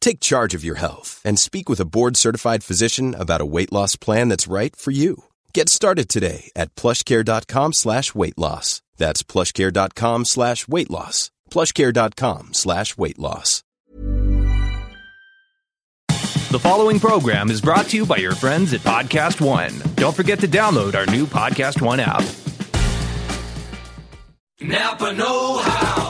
Take charge of your health and speak with a board-certified physician about a weight loss plan that's right for you. Get started today at plushcare.com slash weight loss. That's plushcare.com slash weight loss. plushcare.com slash weight loss. The following program is brought to you by your friends at Podcast One. Don't forget to download our new Podcast One app. Napa Know How.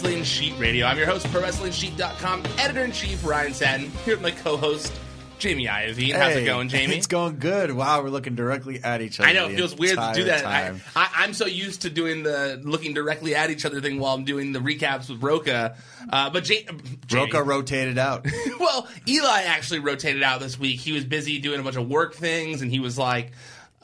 Wrestling Sheet Radio. I'm your host, ProWrestlingSheet.com, editor in chief Ryan Satin, here with my co-host Jamie Iovine. How's it Hey, going, Jamie? It's going good. Wow, we're looking directly at each other. I know it the feels weird to do entire that. I, time. I, I'm so used to doing the looking directly at each other thing while I'm doing the recaps with Roca. Uh, but ja- Jamie, Roca rotated out. well, Eli actually rotated out this week. He was busy doing a bunch of work things, and he was like,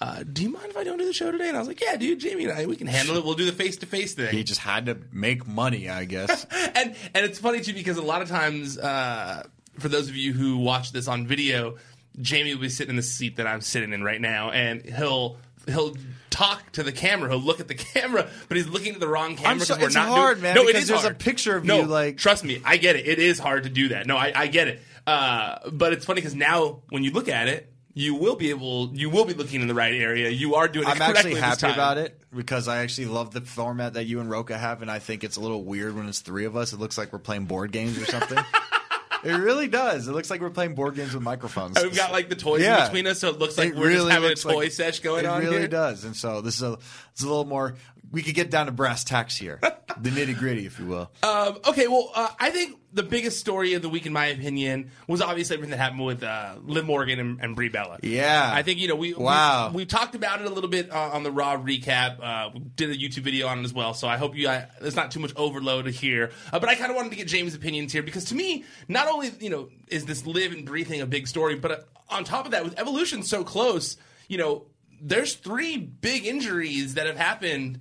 uh, "Do you mind if I don't do the show today?" And I was like, "Yeah, dude, Jamie and I, we can handle it. We'll do the face to face thing." he just had to make money, I guess. and and it's funny too because a lot of times, uh, for those of you who watch this on video, Jamie will be sitting in the seat that I'm sitting in right now, and he'll he'll talk to the camera. He'll look at the camera, but he's looking at the wrong camera. I'm so- we're it's not hard, doing, man, No, it is there's a picture of no, you, like- trust me, I get it. It is hard to do that. No, I, I get it. Uh, but it's funny because now when you look at it. You will be able. You will be looking in the right area. You are doing. It I'm correctly actually happy about it because I actually love the format that you and Roca have, and I think it's a little weird when it's three of us. It looks like we're playing board games or something. it really does. It looks like we're playing board games with microphones. And We've got like the toys Yeah. in between us, so it looks like It we're just having a looks like- toy sesh going it on really here. does, and so this is a it's a little more. We could get down to brass tacks here, the nitty gritty, if you will. Um, okay, well, uh, I think the biggest story of the week, in my opinion, was obviously everything that happened with uh, Liv Morgan and, and Brie Bella. Yeah. I think you know we Wow. we, we talked about it a little bit uh, on the Raw recap. Uh, we did a YouTube video on it as well, so I hope you uh, there's not too much overload here. Uh, but I kind of wanted to get James' opinions here because to me, not only you know is this Liv and Brie thing a big story, but uh, on top of that, with Evolution so close, you know, there's three big injuries that have happened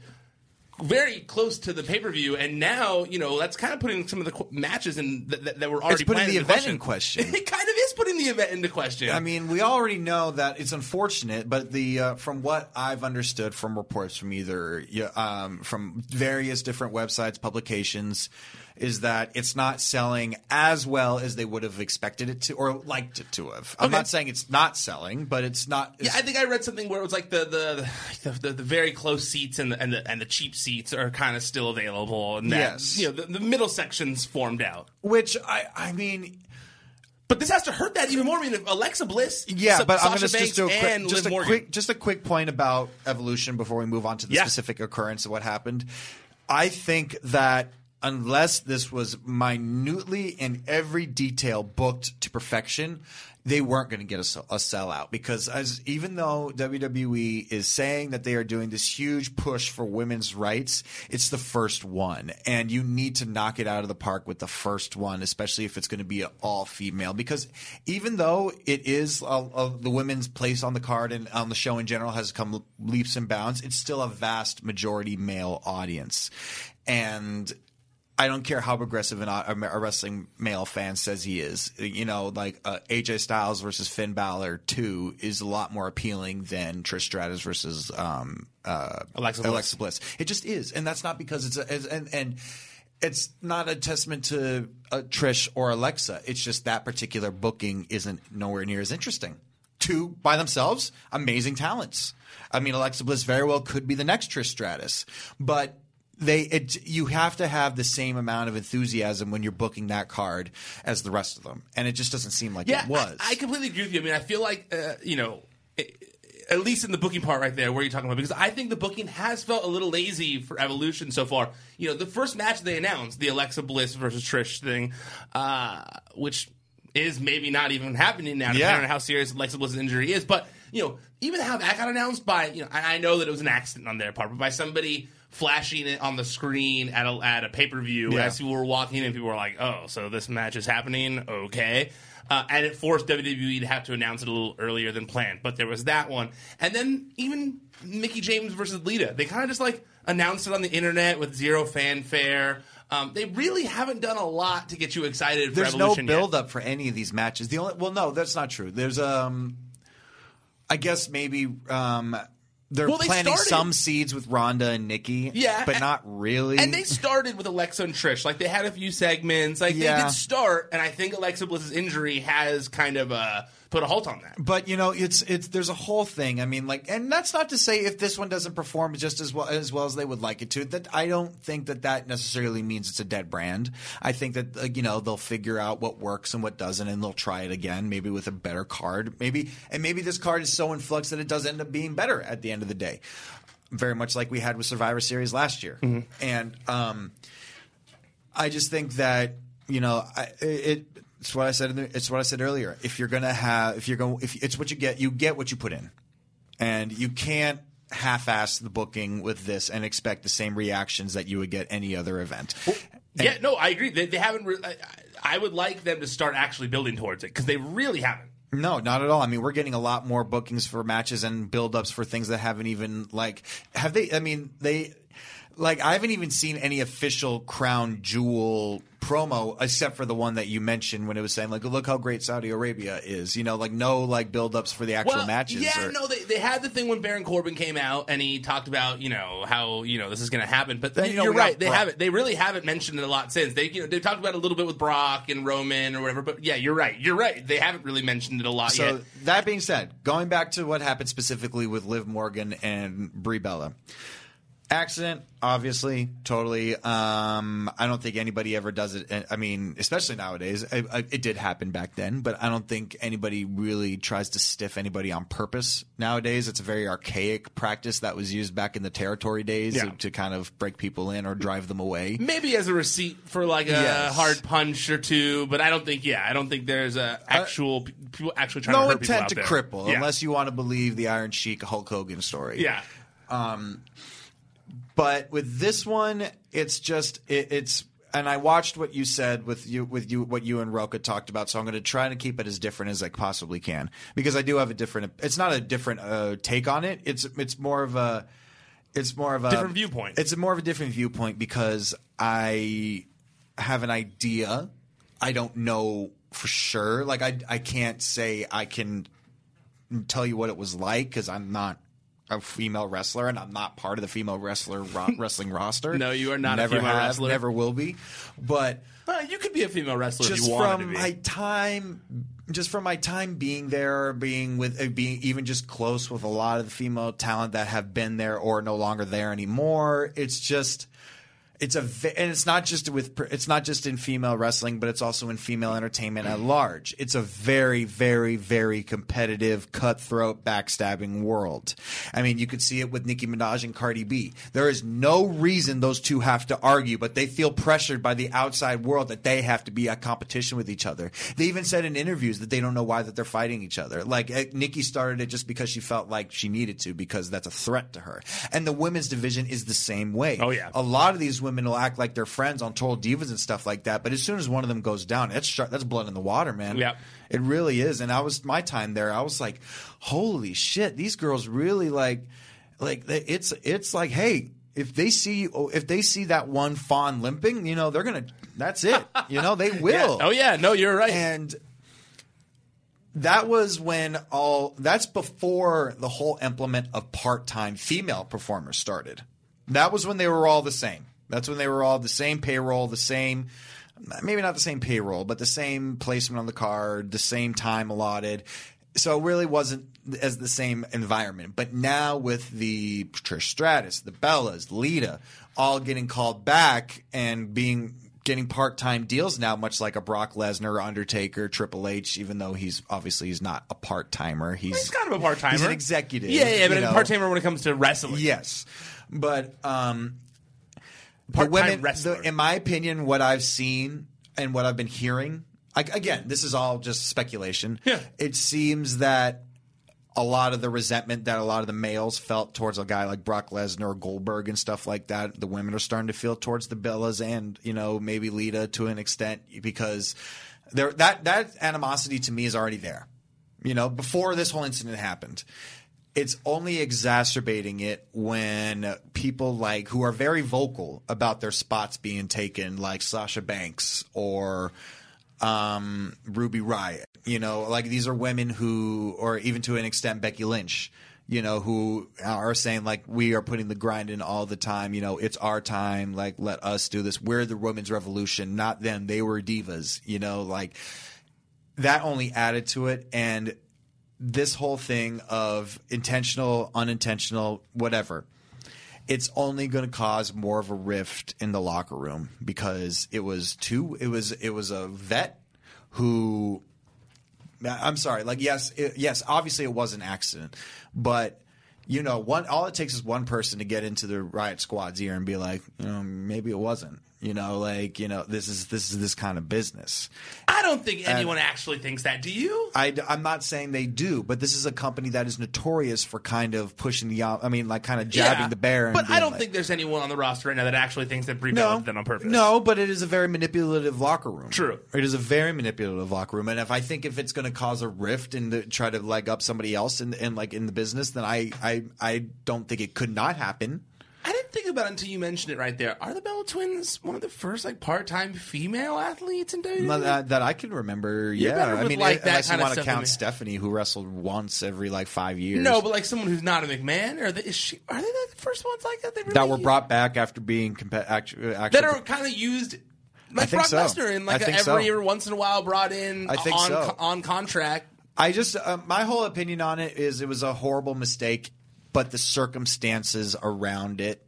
very close to the pay per view, and now you know that's kind of putting some of the qu- matches in that, that, that were already It's putting the event in question. It kind of is putting the event into question. I mean, we already know that it's unfortunate, but the uh, from what I've understood from reports from either um, from various different websites, publications, is that it's not selling as well as they would have expected it to or liked it to have. I'm Okay. not saying it's not selling, but it's not. Yeah, I think I read something where it was like the the the, the, the very close seats and the, and the and the cheap seats are kind of still available, and that, Yes. you know the, the middle section's formed out. which I, I mean, But this has to hurt that even more. I mean, if Alexa Bliss, Yeah, but I'm Sasha going to just do a quick, just a quick, just a quick point about evolution before we move on to the Yeah. specific occurrence of what happened. I think that unless this was minutely in every detail booked to perfection, they weren't going to get a, a sellout. Because as even though WWE is saying that they are doing this huge push for women's rights, it's the first one, and you need to knock it out of the park with the first one, especially if it's going to be all female. Because even though it is uh, uh, the women's place on the card and on the show in general has come leaps and bounds, it's still a vast majority male audience, and I don't care how progressive an, a, a wrestling male fan says he is. You know, like uh, AJ Styles versus Finn Balor two is a lot more appealing than Trish Stratus versus um, uh, Alexa Bliss. Alexa Bliss. It just is, and that's not because it's a, it's- and and it's not a testament to uh, Trish or Alexa. It's just that particular booking isn't nowhere near as interesting. Two by themselves, amazing talents. I mean, Alexa Bliss very well could be the next Trish Stratus, but they it, you have to have the same amount of enthusiasm when you're booking that card as the rest of them, and it just doesn't seem like yeah, it was. I, I completely agree with you. I mean, I feel like uh, you know. it- at least in the booking part right there, where you're talking about, because I think the booking has felt a little lazy for Evolution so far. You know, the first match they announced, the Alexa Bliss versus Trish thing, uh, which is maybe not even happening now, depending Yeah. on how serious Alexa Bliss's injury is. But you know, even how that got announced by, you know, I know that it was an accident on their part, but by somebody flashing it on the screen at a, at a pay per view Yeah. as people were walking in, people were like, "Oh, so this match is happening? Okay." Uh, and it forced WWE to have to announce it a little earlier than planned. But there was that one, and then even Mickie James versus Lita, they kind of just like announced it on the internet with zero fanfare. Um, they really haven't done a lot to get you excited for There's no Evolution yet. build up for any of these matches. The only well, no, that's not true. There's um, I guess maybe um, they're Well, they planting started- some seeds with Ronda and Nikki. Yeah, but and- not really. And they started with Alexa and Trish. Like they had a few segments. Like they did start, and I think Alexa Bliss's injury has kind of uh, put a halt on that. But you know, it's it's there's a whole thing. I mean, like, and that's not to say if this one doesn't perform just as well as well as they would like it to. That I don't think that that necessarily means it's a dead brand. I think that uh, you know they'll figure out what works and what doesn't, and they'll try it again, maybe with a better card, maybe, and maybe this card is so in flux that it does end up being better at the end of the day. Very much like we had with Survivor Series last year, and um, I just think that you know I, it. It's what I said. In the, it's what I said earlier. If you're gonna have, if you're going, if it's what you get, you get what you put in, and you can't half-ass the booking with this and expect the same reactions that you would get any other event. yeah, no, I agree. They, they haven't. Re- I, I would like them to start actually building towards it because they really haven't. No, not at all. I mean, we're getting a lot more bookings for matches and build-ups for things that haven't even like have they. I mean, they like I haven't even seen any official crown jewel promo except for the one that you mentioned when it was saying like, look how great Saudi Arabia is. You know, like no like build-ups for the actual well, matches. Yeah, or- no, they, they had the thing when Baron Corbin came out and he talked about you know how you know this is going to happen, but Then, you know, we right. They Brock. haven't. They really haven't mentioned it a lot since. They you know they talked about it a little bit with Brock and Roman or whatever. But yeah, you're right. You're right. They haven't really mentioned it a lot So yet. that being said, going back to what happened specifically with Liv Morgan and Brie Bella. Accident, obviously, totally. Um, I don't think anybody ever does it. I mean, especially nowadays. I, I, it did happen back then, but I don't think anybody really tries to stiff anybody on purpose nowadays. It's a very archaic practice that was used back in the territory days Yeah. to, to kind of break people in or drive them away. Maybe as a receipt for like a Yes. hard punch or two, but I don't think. Yeah, I don't think there's a actual pe- people actually trying to no hurt people intent to there. cripple, Yeah. unless you want to believe the Iron Sheik Hulk Hogan story. yeah. But with this one, it's just it, it's. And I watched what you said with you with you what you and Roka talked about. So I'm going to try to keep it as different as I possibly can because I do have a different. It's not a different uh, take on it. It's it's more of a. it's more of a Different viewpoint. It's more of a different viewpoint because I have an idea. I don't know for sure. Like I I can't say I can tell you what it was like because I'm not a female wrestler and I'm not part of the female wrestler ro- wrestling roster. No, you are not a never female have, wrestler. Never will be. But Uh, you could be a female wrestler if just you wanted from to be. my time just from my time being there being with uh, being even just close with a lot of the female talent that have been there or no longer there anymore it's just it's a and it's not just with it's not just in female wrestling but it's also in female entertainment at large. It's a very very very competitive cutthroat backstabbing world. I mean you could see it with nicki minaj and cardi b. There is no reason those two have to argue but they feel pressured by the outside world that they have to be at competition with each other. They even said in interviews that they don't know why that they're fighting each other. Like eh, nicki started it just because she felt like she needed to because that's a threat to her. And the women's division is the same way. Oh, yeah. a lot of these women will act like they're friends on Total Divas and stuff like that. But as soon as one of them goes down, that's sh- that's blood in the water, man. Yep. it really is. And I was my time there. I was like, holy shit, these girls really like, like it's it's like, hey. If they see if they see that one fawn limping, you know they're gonna. That's it. You know they will. oh yeah, no, you're right. And that was when all that's before the whole implement of part-time female performers started. That was when they were all the same. That's when they were all the same payroll, the same maybe not the same payroll, but the same placement on the card, the same time allotted. So it really wasn't as the same environment. But now with the Trish Stratus, the Bellas, Lita, all getting called back and being getting part-time deals now, much like a Brock Lesnar, Undertaker, Triple H. Even though he's obviously he's not a part-timer, he's He's kind of a part timer. He's an executive. Yeah, yeah, but a part timer when it comes to wrestling. Yes, but um, the women, the, in my opinion, what I've seen and what I've been hearing, I, again, this is all just speculation. Yeah. It seems that a lot of the resentment that a lot of the males felt towards a guy like Brock Lesnar or Goldberg and stuff like that, the women are starting to feel towards the Bellas and you know maybe Lita to an extent because there that that animosity to me is already there. You know, before this whole incident happened. It's only exacerbating it when people like who are very vocal about their spots being taken, like Sasha Banks or um, Ruby Riott. You know, like these are women who, or even to an extent, Becky Lynch. You know, who are saying like we are putting the grind in all the time. You know, it's our time. Like, let us do this. We're the women's revolution, not them. They were divas. You know, like that only added to it. And this whole thing of intentional, unintentional, whatever, it's only going to cause more of a rift in the locker room because it was two. It was it was a vet who. I'm sorry. Like yes, it, yes. Obviously, it was an accident, but you know, one all it takes is one person to get into the Riott Squad's ear and be like, you know, maybe it wasn't. You know, like you know, this is this is this kind of business. I don't think anyone actually thinks that. Do you? I, am not saying they do, but this is a company that is notorious for kind of pushing the. I mean, like kind of jabbing Yeah, the bear. And But I don't like- think there's anyone on the roster right now that actually thinks that Brie no, did that on purpose. No, but it is a very manipulative locker room. True. It is a very manipulative locker room, and if I think if it's going to cause a rift and try to leg up somebody else in, in like in the business, then I, I I don't think it could not happen. I think about it until you mentioned it right there. Are the Bella Twins one of the first like part-time female athletes in WWE? Not That, that I can remember, You're yeah. I with, mean, like, that unless you kind of want to stuff count me. Stephanie, who wrestled once every like five years. No, but like someone who's not a McMahon, or the, is she? Are they the first ones like that? They really that were brought back after being compa- actually, that are kind of used. Like think Brock so. Lesnar, and like I think every so. once in a while brought in I think on so. on contract. I just uh, my whole opinion on it is it was a horrible mistake, but the circumstances around it,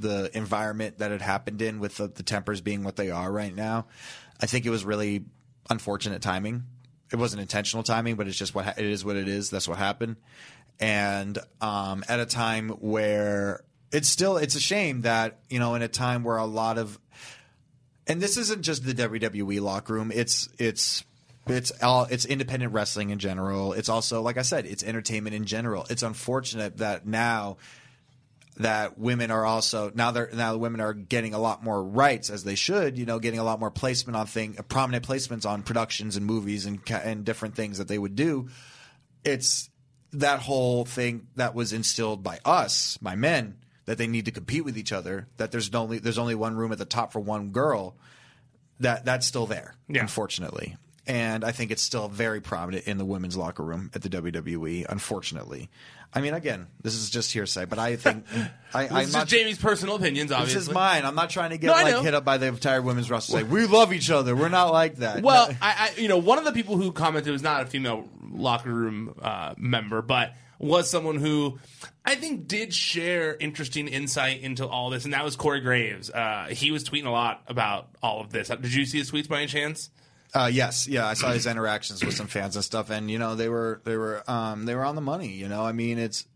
the environment that it happened in, with the, the tempers being what they are right now, I think it was really unfortunate timing. It wasn't intentional timing, but it's just what ha- it is. What it is. That's what happened, and um, at a time where it's still it's a shame that you know in a time where a lot of and this isn't just the WWE locker room. It's it's it's all it's independent wrestling in general. It's also like I said, it's entertainment in general. It's unfortunate that now that women are also now they're now the women are getting a lot more rights as they should. You know, getting a lot more placement on thing, prominent placements on productions and movies and and different things that they would do. It's that whole thing that was instilled by us, by men, that they need to compete with each other. That there's only there's only one room at the top for one girl. That that's still there, Yeah. unfortunately. And I think it's still very prominent in the women's locker room at the WWE. Unfortunately, I mean, again, this is just hearsay, but I think I, This I'm is not. just Jamie's personal opinions, Obviously, this is mine. I'm not trying to get No, I like know. hit up by the entire women's roster. Say we love each other. We're not like that. Well, No. I, I, you know, one of the people who commented was not a female locker room uh, member, but was someone who I think did share interesting insight into all this, and that was Corey Graves. Uh, he was tweeting a lot about all of this. Did you see his tweets by any chance? Uh, yes, yeah, I saw his interactions with some fans and stuff, and you know they were they were um, they were on the money. You know, I mean, it's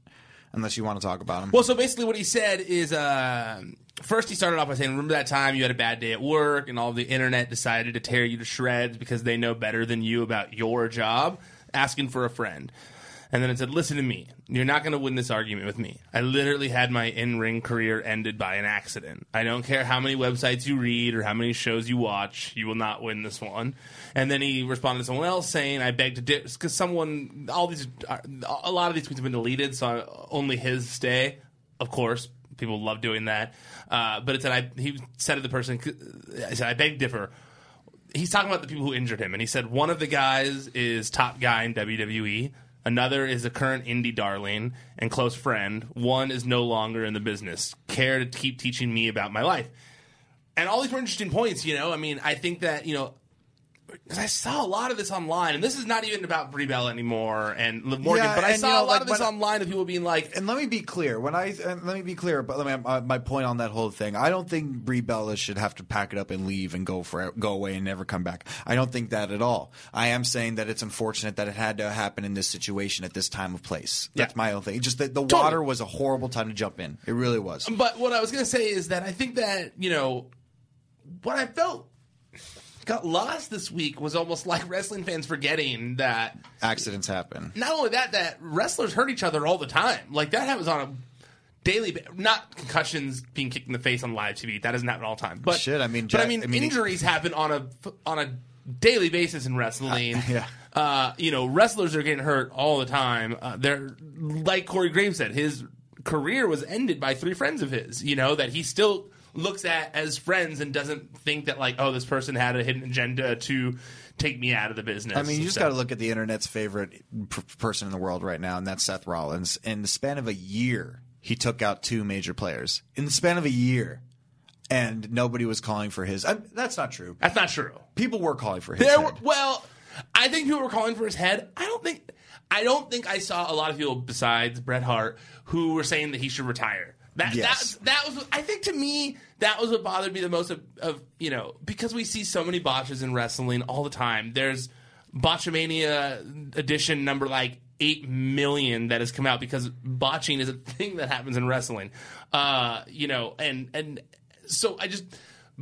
unless you want to talk about him. Well, so basically, what he said is uh, first he started off by saying, "Remember that time you had a bad day at work, and all the internet decided to tear you to shreds because they know better than you about your job, asking for a friend." And then it said, "Listen to me. You're not going to win this argument with me. I literally had my in-ring career ended by an accident. I don't care how many websites you read or how many shows you watch. You will not win this one." And then he responded to someone else saying, "I beg to differ," because someone, all these, a lot of these tweets have been deleted, so only his stay. Of course, people love doing that. Uh, but it said, "I." He said to the person, "I said I beg to differ." He's talking about the people who injured him, and he said one of the guys is top guy in WWE. Another is a current indie darling and close friend. One is no longer in the business. Care to keep teaching me about my life. And all these were interesting points, you know. I mean, I think that, you know, 'cause I saw a lot of this online, and this is not even about Brie Bell anymore and Liv Morgan, Yeah, but I saw you know, a lot like, of this online of people being like, and let me be clear. When I let me be clear, but let me, uh, my point on that whole thing. I don't think Brie Bella should have to pack it up and leave and go for go away and never come back. I don't think that at all. I am saying that it's unfortunate that it had to happen in this situation at this time of place. That's Yeah. my own thing. Just that the Totally. water was a horrible time to jump in. It really was. But what I was going to say is that I think that, you know, what I felt got lost this week was almost like wrestling fans forgetting that Accidents happen. not only that, that wrestlers hurt each other all the time. Like that happens on a daily, ba- not concussions being kicked in the face on live TV. That doesn't happen all the time. But Shit, I mean, but I mean, I mean, injuries happen on a on a daily basis in wrestling. yeah. Uh, you know, wrestlers are getting hurt all the time. Uh, they're like Corey Graves said, his career was ended by three friends of his. You know that he still looks at as friends and doesn't think that like, oh, this person had a hidden agenda to take me out of the business. I mean, you just got to look at the internet's favorite p- person in the world right now, and that's Seth Rollins. In the span of a year, he took out two major players. In the span of a year, and nobody was calling for his. I, that's not true. That's not true. People were calling for his. There head. were, well, I think people were calling for his head. I don't think I don't think I saw a lot of people besides Bret Hart who were saying that he should retire. That Yes. that that was I think to me that was what bothered me the most of, of you know because we see so many botches in wrestling all the time. There's Botchamania edition number like eight million that has come out because botching is a thing that happens in wrestling. Uh, you know, and and so I just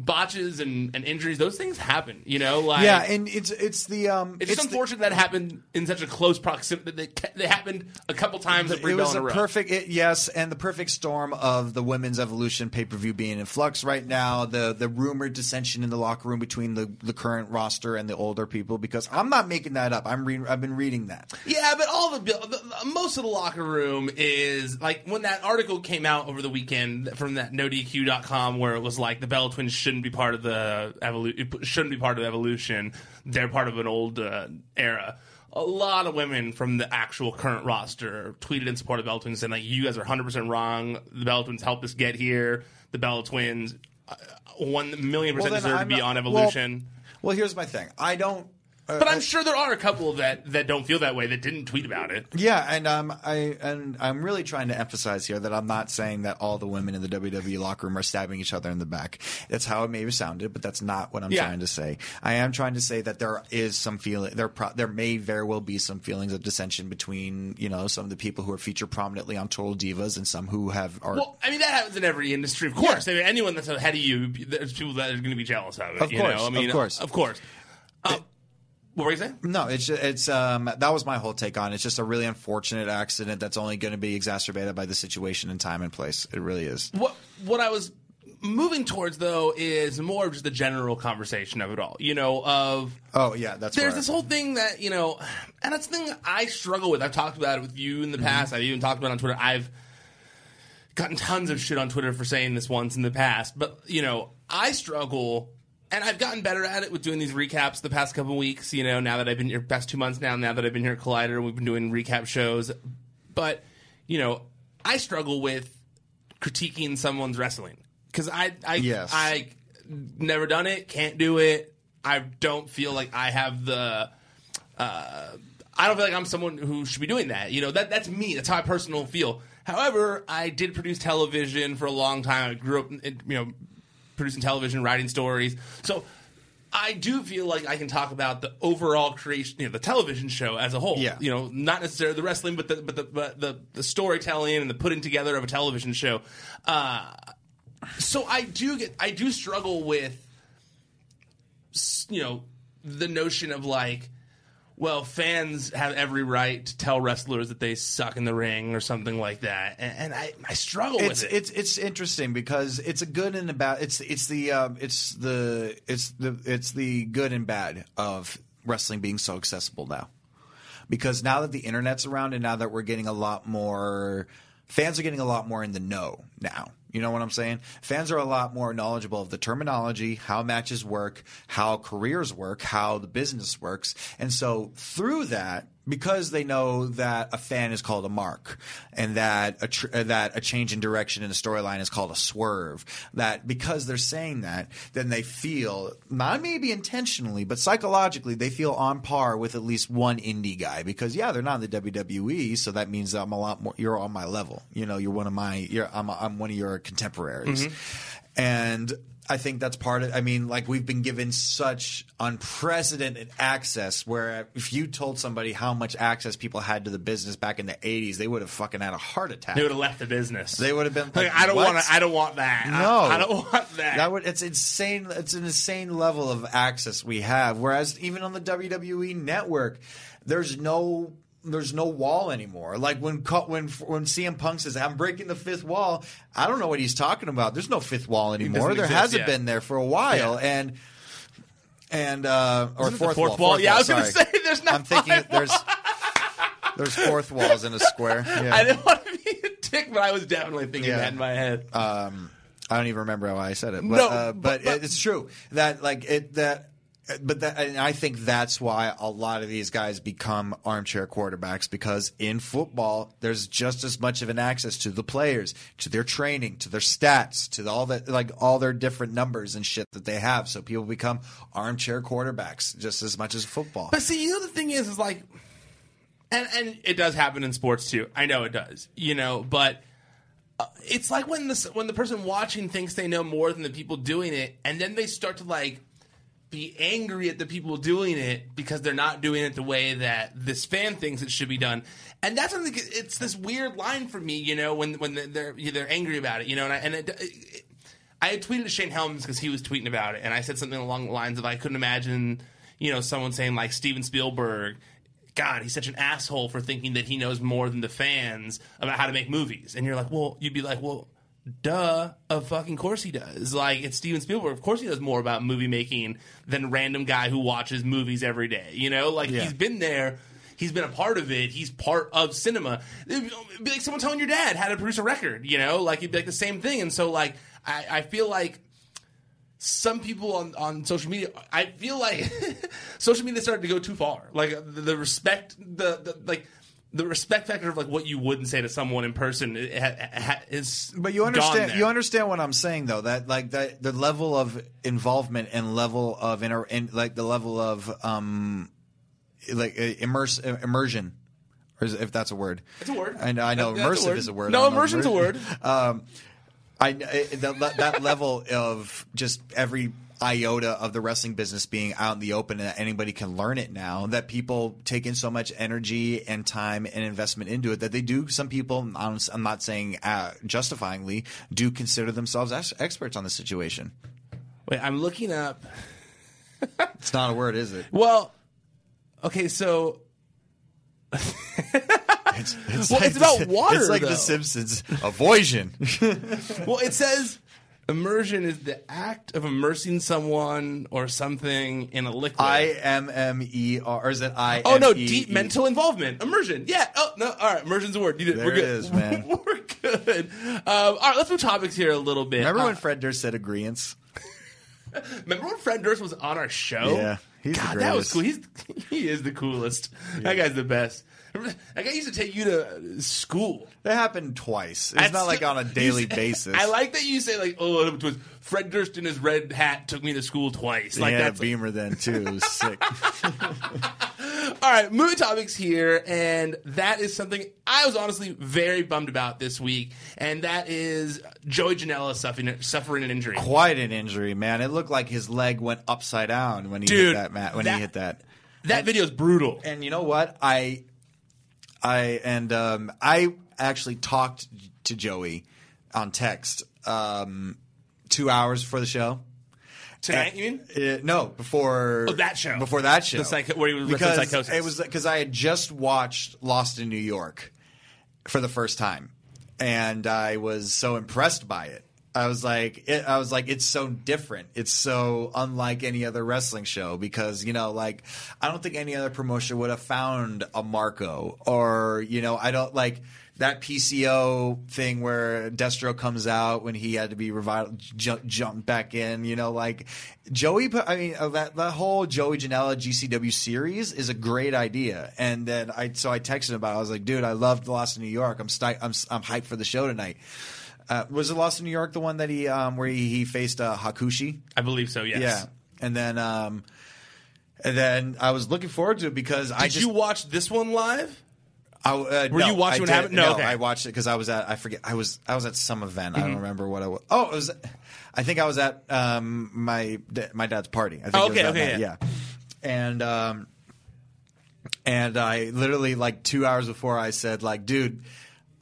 botches and, and injuries, those things happen, you know, like yeah, and it's it's the um. it's the- unfortunate that happened in such a close proximity. They, they happened a couple times at Brie it was a a perfect it, yes, and the perfect storm of the women's evolution pay per view being in flux right now. The the rumored dissension in the locker room between the, the current roster and the older people. Because I'm not making that up. I'm re- I've been reading that. Yeah, but all the, the, the most of the locker room is like when that article came out over the weekend from that NoDQ.com where it was like the Bella Twins shouldn't be part of the evolution, shouldn't be part of evolution. They're part of an old uh, era. A lot of women from the actual current roster tweeted in support of the Bella Twins saying like, "You guys are 100 percent wrong. The Bella Twins helped us get here. The Bella Twins, uh, one million percent Well, deserve I'm to be not- on well- Evolution." Well, here's my thing. I don't. But I'm sure there are a couple that, that don't feel that way that didn't tweet about it. Yeah, and um, I and I'm really trying to emphasize here that I'm not saying that all the women in the WWE locker room are stabbing each other in the back. That's how it maybe sounded, but that's not what I'm Yeah. trying to say. I am trying to say that there is some feeling there. Pro- there may very well be some feelings of dissension between you know some of the people who are featured prominently on Total Divas and some who have are. Well, I mean that happens in every industry, of course. I mean, anyone that's ahead of you, there's people that are going to be jealous of it. Of you course, know? I mean, of course. of course. Um, what were you saying? no, it's it's um that was my whole take on it. It's just a really unfortunate accident that's only going to be exacerbated by the situation and time and place. It really is. What what I was moving towards though is more of just the general conversation of it all. You know, of Oh yeah, that's there's this whole thing that you know, and it's the thing I struggle with. I've talked about it with you Mm-hmm. in the past. I've even talked about it on Twitter. I've gotten tons of shit on Twitter for saying this once in the past, but you know, I struggle and I've gotten better at it with doing these recaps the past couple weeks, you know, now that I've been here past 2 months now, now that I've been here at Collider, we've been doing recap shows. But, you know, I struggle with critiquing someone's wrestling cuz I I Yes. I never done it, can't do it. I don't feel like I have the uh, I don't feel like I'm someone who should be doing that. You know, that that's me. That's how I personally feel. However, I did produce television for a long time. I grew up, you know, producing television, writing stories. So I do feel like I can talk about the overall creation, you know, the television show as a whole. Yeah. You know, not necessarily the wrestling, but the but the but the, the storytelling and the putting together of a television show. Uh, so I do get I do struggle with you know the notion of like well fans have every right to tell wrestlers that they suck in the ring or something like that and, and I, I struggle it's with it it's it's interesting because it's a good and a bad. It's it's the um, it's the it's the it's the good and bad of wrestling being so accessible now. Because now that the internet's around and now that we're getting a lot more fans are getting a lot more in the know now. You know what I'm saying? Fans are a lot more knowledgeable of the terminology, how matches work, how careers work, how the business works. And so through that, because they know that a fan is called a mark and that a tr- uh, that a change in direction in a storyline is called a swerve that because they're saying that then they feel not maybe intentionally but psychologically they feel on par with at least one indie guy because yeah they're not in the WWE so that means I'm a lot more you're on my level. You know you're one of my you're I'm, I'm one of your contemporaries. And I think that's part of. I mean, like we've been given such unprecedented access. Where if you told somebody how much access people had to the business back in the '80s, they would have fucking had a heart attack. they would have left the business They would have been like, like, I don't want to I don't want that I- No, I, don't want that, That would it's insane. It's an insane level of access we have. Whereas even on the WWE network, there's no there's no wall anymore. Like when when when CM Punk says I'm breaking the fifth wall, I don't know what he's talking about. There's no fifth wall anymore. There exist, hasn't yeah. been there for a while, Yeah. and and uh, or Isn't it the fourth, fourth wall. wall? Yeah, I was gonna say, there's not I'm thinking five there's there's fourth walls in a square. Yeah. I didn't want to be a dick but I was definitely thinking that in my head um, I don't even remember how I said it, but No, uh, but- but, but- it's true that like it that. But that, and I think that's why a lot of these guys become armchair quarterbacks because in football, there's just as much of an access to the players, to their training, to their stats, to all that, like all their different numbers and shit that they have. So people become armchair quarterbacks just as much as football. But see, you know the thing is, is like, and and it does happen in sports too. I know it does. You know, but uh, it's like when the when the person watching thinks they know more than the people doing it, and then they start to like be angry at the people doing it because they're not doing it the way that this fan thinks it should be done. And that's something. It's this weird line for me, you know, when when they're they're angry about it, you know, and I, and it, it, I had tweeted to Shane Helms because he was tweeting about it, and I said something along the lines of I couldn't imagine, you know, someone saying like Steven Spielberg. God, he's such an asshole for thinking that he knows more than the fans about how to make movies. And you're like, well, you'd be like, well, duh, of fucking course he does. Like, it's Steven Spielberg. Of course he knows more about movie making than random guy who watches movies every day. You know, like Yeah. he's been there. He's been a part of it. He's part of cinema. It'd be like someone telling your dad how to produce a record, you know? Like, it'd be like the same thing. And so, like, I, I feel like some people on, on social media, I feel like social media started to go too far. Like, the, the respect, the, the, like, the respect factor of like what you wouldn't say to someone in person it ha, ha, is But you understand you understand what I'm saying though that like that the level of involvement and level of inner and like the level of um like uh, immerse uh, immersion or is, if that's a word. It's a word. I know I know that's a immersive word. is a word. No, immersion's a word. Um I that, that level of just every iota of the wrestling business being out in the open and that anybody can learn it now that people take in so much energy and time and investment into it that they do some people I'm, not saying uh, justifyingly do consider themselves ex- experts on the situation Wait, I'm looking up. it's not a word is it Well, okay, so it's, it's, Well, it's the- about water, it's like though. the simpsons avoision well, it says immersion is the act of immersing someone or something in a liquid. i-m-m-e-r or is it i Oh no, deep mental involvement. Immersion. Yeah. Oh no. All right. Immersion's a word. You did, There we're good. is, man. we're good. Um, all right, let's move topics here a little bit. Remember Uh, when Fred Durst said agreeants? remember when Fred Durst was on our show? Yeah, he's the God, that was cool. He's he is the coolest. That guy's the best. That guy used to take you to school. That happened twice. It's That's not like on a daily say- basis. I like that you say like, oh, it was Fred Durst in his red hat took me to school twice. Like a that's beamer then too. It was sick. All right, movie topics here, and that is something I was honestly very bummed about this week, and that is Joey Janela suffering suffering an injury. Quite an injury, man. It looked like his leg went upside down when he Dude, hit that mat. When that- he hit that. That video is brutal. And you know what? I, I and um, I actually talked to Joey on text um, two hours before the show. Tonight, you mean? Uh, no, before Oh, that show. Before that show, The psycho- where he was because Psicosis. it was because I had just watched Lost in New York for the first time, and I was so impressed by it. I was like, it, I was like, it's so different. It's so unlike any other wrestling show because you know, like, I don't think any other promotion would have found a Marco or you know, I don't like that PCO thing where Destro comes out when he had to be revived, jump, jump back in. You know, like Joey. I mean, uh, that that whole Joey Janela GCW series is a great idea. And then I so I texted him about. it. I was like, dude, I loved Lost in New York. I'm sti- I'm I'm hyped for the show tonight. Uh, was it Lost in New York the one that he um, where he, he faced uh, Hakushi? I believe so. Yes. Yeah, and then um, and then I was looking forward to it because I Did just you watch this one live? I, uh, Were no, you watching I what did- happened? No, okay. I watched it because I was at I forget I was I was at some event. I don't remember what I was. Oh, it was. I think I was at um, my da- my dad's party. I think Oh, it was okay, that okay, night, yeah. yeah. And um, and I literally like two hours before I said like, dude,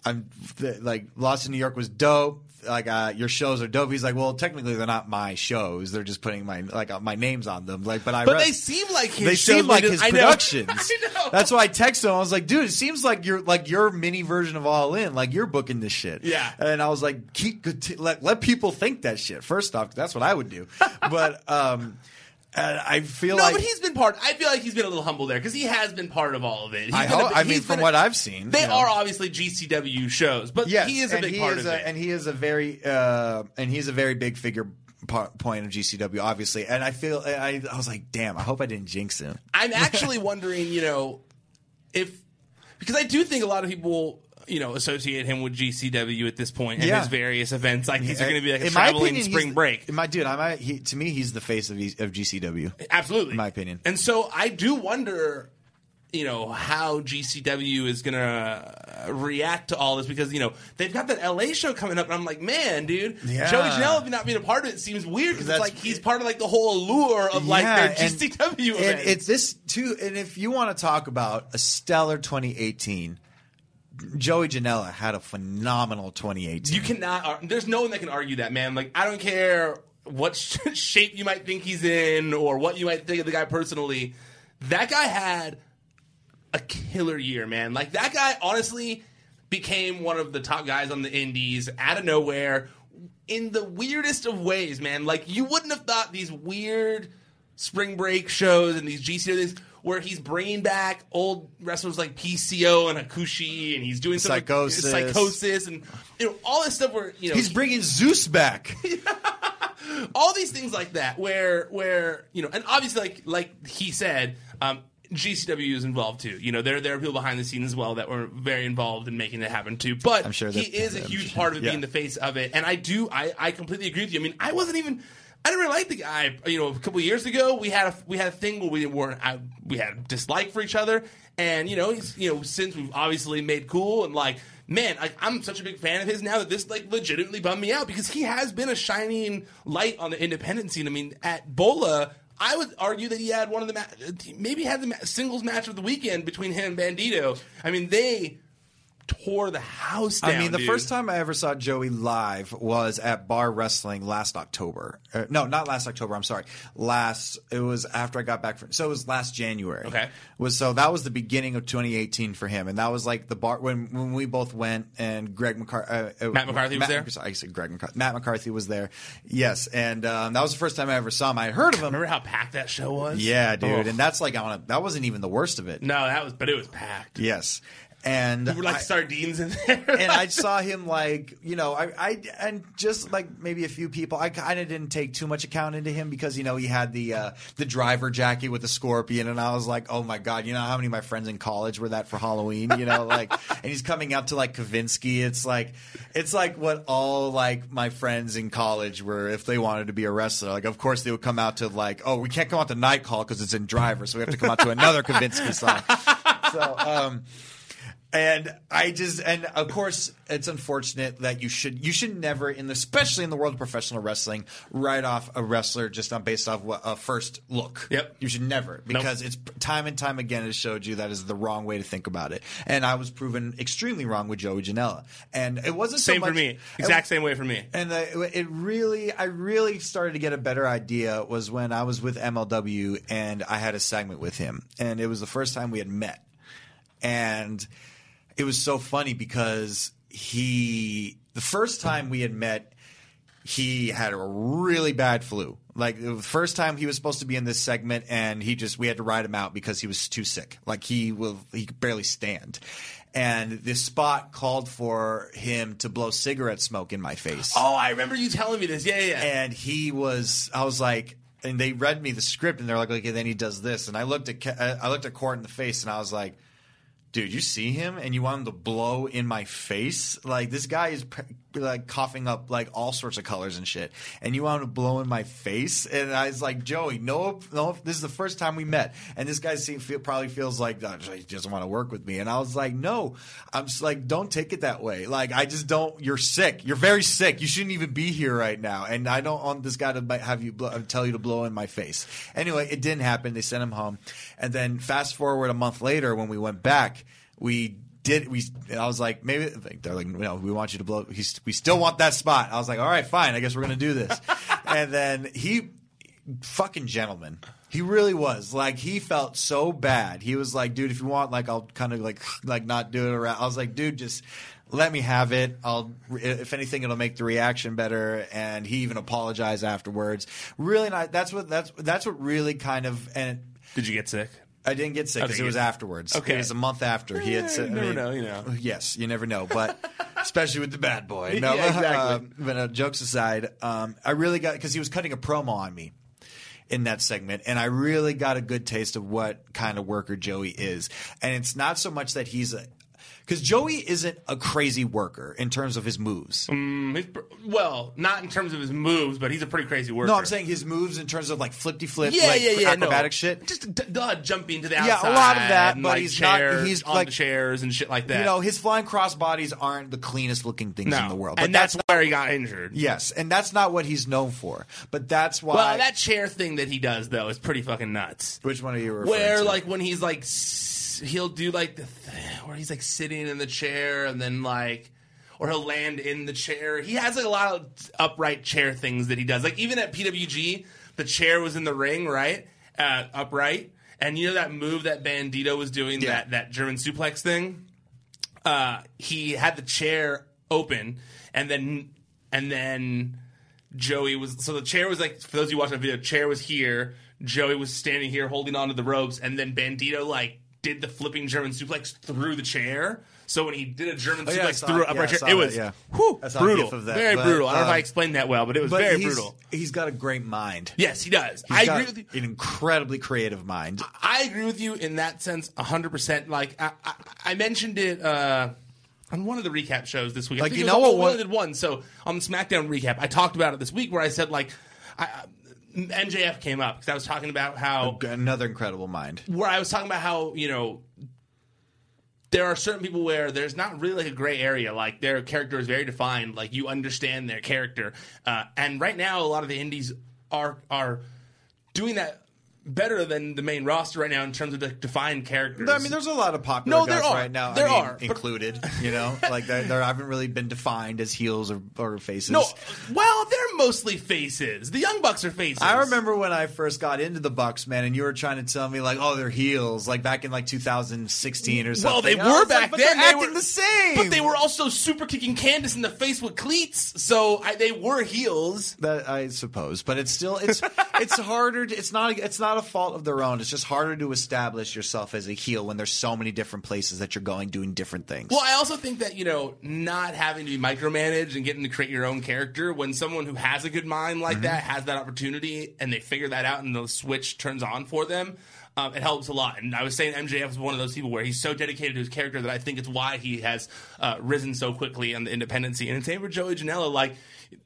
I'm th- like Lost in New York was dope. Like uh, your shows are dope. He's like, well, technically they're not my shows. They're just putting my like uh, my names on them. Like, but I But they seem like his they shows seem like his I know. productions. I know. That's why I texted him. I was like, dude, it seems like you're like your mini version of All In. Like you're booking this shit. Yeah. And I was like, keep let let people think that shit. First off, that's what I would do. but um, and I feel No, like but he's been part. I feel like he's been a little humble there because he has been part of all of it. He's I hope- big- I mean, from a- what I've seen, they you know. are obviously GCW shows, but Yes, he is a big part of a, it. and he is a very uh, and he's a very big figure point of GCW, obviously. And I feel I, I was like, damn, I hope I didn't jinx him. I'm actually wondering, you know, if because I do think a lot of people, you know, associate him with GCW at this point and Yeah. his various events. Like these are going to be like a In my traveling opinion, spring break. In my dude, I might, he, to me, he's the face of, of GCW. Absolutely, in my opinion. And so I do wonder, you know, how GCW is going to react to all this because you know they've got that LA show coming up, and I'm like, man, dude, Yeah. Joey Janela not being a part of it seems weird because it's like he's part of like the whole allure of like Yeah, their GCW And event. it's this too. And if you want to talk about a stellar 2018, Joey Janela had a phenomenal 2018. You cannot. There's no one that can argue that, man. Like, I don't care what sh- shape you might think he's in or what you might think of the guy personally. That guy had a killer year, man. Like, that guy honestly became one of the top guys on the indies out of nowhere in the weirdest of ways, man. Like, you wouldn't have thought these weird spring break shows and these GCO things where he's bringing back old wrestlers like PCO and Hakushi and he's doing some Psicosis. Psicosis and you know all this stuff where you know He's bringing Zeus back. all these things like that where where you know and obviously like like he said um GCW is involved too. You know, there there are people behind the scenes as well that were very involved in making it happen too. But I'm sure he that- is a huge sure- part of it yeah. being the face of it. And I do I, I completely agree with you. I mean, I wasn't even I didn't really like the guy. You know, a couple years ago we had a we had a thing where we weren't I, we had a dislike for each other. And you know, he's you know since we've obviously made cool and like man, I, I'm such a big fan of his now that this like legitimately bummed me out because he has been a shining light on the independent scene. I mean, at Bola, I would argue that he had one of the ma- maybe had the ma- singles match of the weekend between him and Bandido. I mean, they tore the house down. I mean, the dude. first time I ever saw Joey live was at Bar Wrestling last October. Uh, no, not last October. I'm sorry. Last it was after I got back from. So it was last January. Okay. Was so that was the beginning of 2018 for him, and that was like the bar when when we both went and Greg McCarthy. Uh, uh, Matt McCarthy was Matt- there? I said Greg McCarthy. Matt McCarthy was there. Yes, and um, that was the first time I ever saw him. I heard of him. Remember how packed that show was? Yeah, dude, Oh. and that's like on a, that wasn't even the worst of it. no, that was, but it was packed. Yes. And We were like I- sardines in there. and I saw him like you know I, I and just like maybe a few people I kind of didn't take too much account into him because you know he had the uh, the driver jacket with the scorpion and I was like oh my god you know how many of my friends in college were that for Halloween? You know like and he's coming out to like Kavinsky. It's like it's like what all like my friends in college were if they wanted to be a wrestler like of course they would come out to like oh we can't come out to night call because it's in driver so we have to come out to another Kavinsky song. So um and I just and of course it's unfortunate that you should you should never in the, especially in the world of professional wrestling write off a wrestler just on based off what, a first look. Yep. You should never because it's time and time again it has showed you that is the wrong way to think about it. And I was proven extremely wrong with Joey Janela. And it wasn't so same for me. Exact same way for me. and the, it really, I really started to get a better idea was when I was with MLW and I had a segment with him, and it was the first time we had met, and it was so funny because he, the first time we had met, he had a really bad flu. Like the first time he was supposed to be in this segment, and he just we had to ride him out because he was too sick. Like he will he could barely stand. And this spot called for him to blow cigarette smoke in my face. Oh, I remember you telling me this. Yeah, yeah. yeah. And he was, I was like, and they read me the script, and they're like, okay, then he does this, and I looked at, uh, I looked at Court in the face, and I was like, dude, you see him, and you want him to blow in my face? Like this guy is like coughing up like all sorts of colors and shit, and you want him to blow in my face? And I was like, Joey, no, no, this is the first time we met, and this guy seem, feel, probably feels like oh, he doesn't want to work with me, and I was like, no, I'm just like, don't take it that way. Like I just don't. You're sick. You're very sick. You shouldn't even be here right now, and I don't want this guy to have you blow, tell you to blow in my face. Anyway, it didn't happen. They sent him home, and then fast forward a month later when we went back, we did we I was like maybe they're like no we want you to blow he's, we still want that spot. I was like all right fine I guess we're gonna do this. And then he fucking gentleman he really was like he felt so bad. He was like dude if you want like I'll kind of like like not do it around I was like dude just let me have it. I'll if anything it'll make the reaction better and he even apologized afterwards. Really not that's what that's that's what really kind of and Did you get sick? I didn't get sick Oh, because did it was get- afterwards. Okay. It was a month after he Eh, had said. you never know, you know. Yes, you never know, but especially with the bad boy. No, Yeah, exactly. uh, but uh, jokes aside, um, I really got because he was cutting a promo on me in that segment, and I really got a good taste of what kind of worker Joey is. And it's not so much that he's a because Joey isn't a crazy worker in terms of his moves. Mm, he's well, not in terms of his moves, but he's a pretty crazy worker. No, I'm saying his moves in terms of like flippy flip, yeah, like yeah, yeah, acrobatic no. shit. Just d- duh, jumping to the outside. Yeah, a lot of that, and, but like, he's not- chairs, he's on like- the chairs and shit like that. You know, his flying cross bodies aren't the cleanest looking things no. in the world. and that's, where he got injured. Yes, and that's not what he's known for. But that's why. Well, that chair thing that he does though is pretty fucking nuts. which one are you referring Where to? Where like when he's like he'll do like the th- where he's like sitting in the chair and then like or he'll land in the chair. He has like a lot of upright chair things that he does. Like even at PWG, the chair was in the ring, right? Uh, upright. And you know that move that Bandido was doing, Yeah. that that German suplex thing? uh, he had the chair open, and then and then Joey was so the chair was like for those of you watching the video, chair was here. Joey was standing here holding onto the ropes, and then Bandido like did the flipping German suplex through the chair. So when he did a German Oh, yeah, suplex through an upright I chair, it that, was yeah. whew, I brutal, of that, very but, brutal. I don't know if I um, explained that well, but it was but very he's, brutal. He's got a great mind. Yes, he does. He's I got agree with you. An incredibly creative mind. I agree with you in that sense, hundred percent. Like I, I, I mentioned it uh, on one of the recap shows this week. I Like, you know what one- did one. So on the SmackDown recap, I talked about it this week where I said like, I, I- MJF came up because I was talking about how Another incredible mind. where I was talking about how you know there are certain people where there's not really like a gray area. Like their character is very defined. Like you understand their character. Uh, and right now, a lot of the indies are are doing that better than the main roster right now in terms of the defined characters. I mean, there's a lot of popular No, there guys are. right now. There I mean, are, included. You know, like they haven't really been defined as heels or, or faces. No, well, there mostly faces. The Young Bucks are faces. I remember when I first got into the Bucks, man, and you were trying to tell me like, oh, they're heels, like back in like 2016 or something. Well, they And were was like, back but then. They're They acting were- the same, But they were also super kicking Candice in the face with cleats, so I, they were heels. That I suppose, but it's still it's it's harder. To, it's not it's not a fault of their own. It's just harder to establish yourself as a heel when there's so many different places that you're going doing different things. Well, I also think that you know, not having to be micromanaged and getting to create your own character. When someone who has a good mind like that has that opportunity, and they figure that out, and the switch turns on for them. Um, it helps a lot, and I was saying MJF is one of those people where he's so dedicated to his character that I think it's why he has uh, risen so quickly on the independency. And the same for Joey Janela, like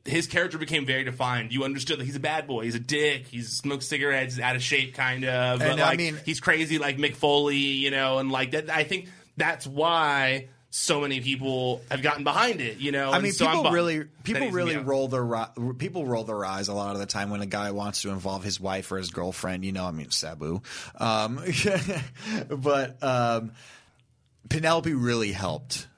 his character became very defined. You understood that he's a bad boy, he's a dick, he smokes cigarettes, he's out of shape, kind of. But And, I mean- he's crazy like Mick Foley, you know, and like that. I think that's why so many people have gotten behind it, you know. I mean, so people really people really gonna be out. roll their people roll their eyes a lot of the time when a guy wants to involve his wife or his girlfriend. You know, I mean, Sabu, um, but um, Penelope really helped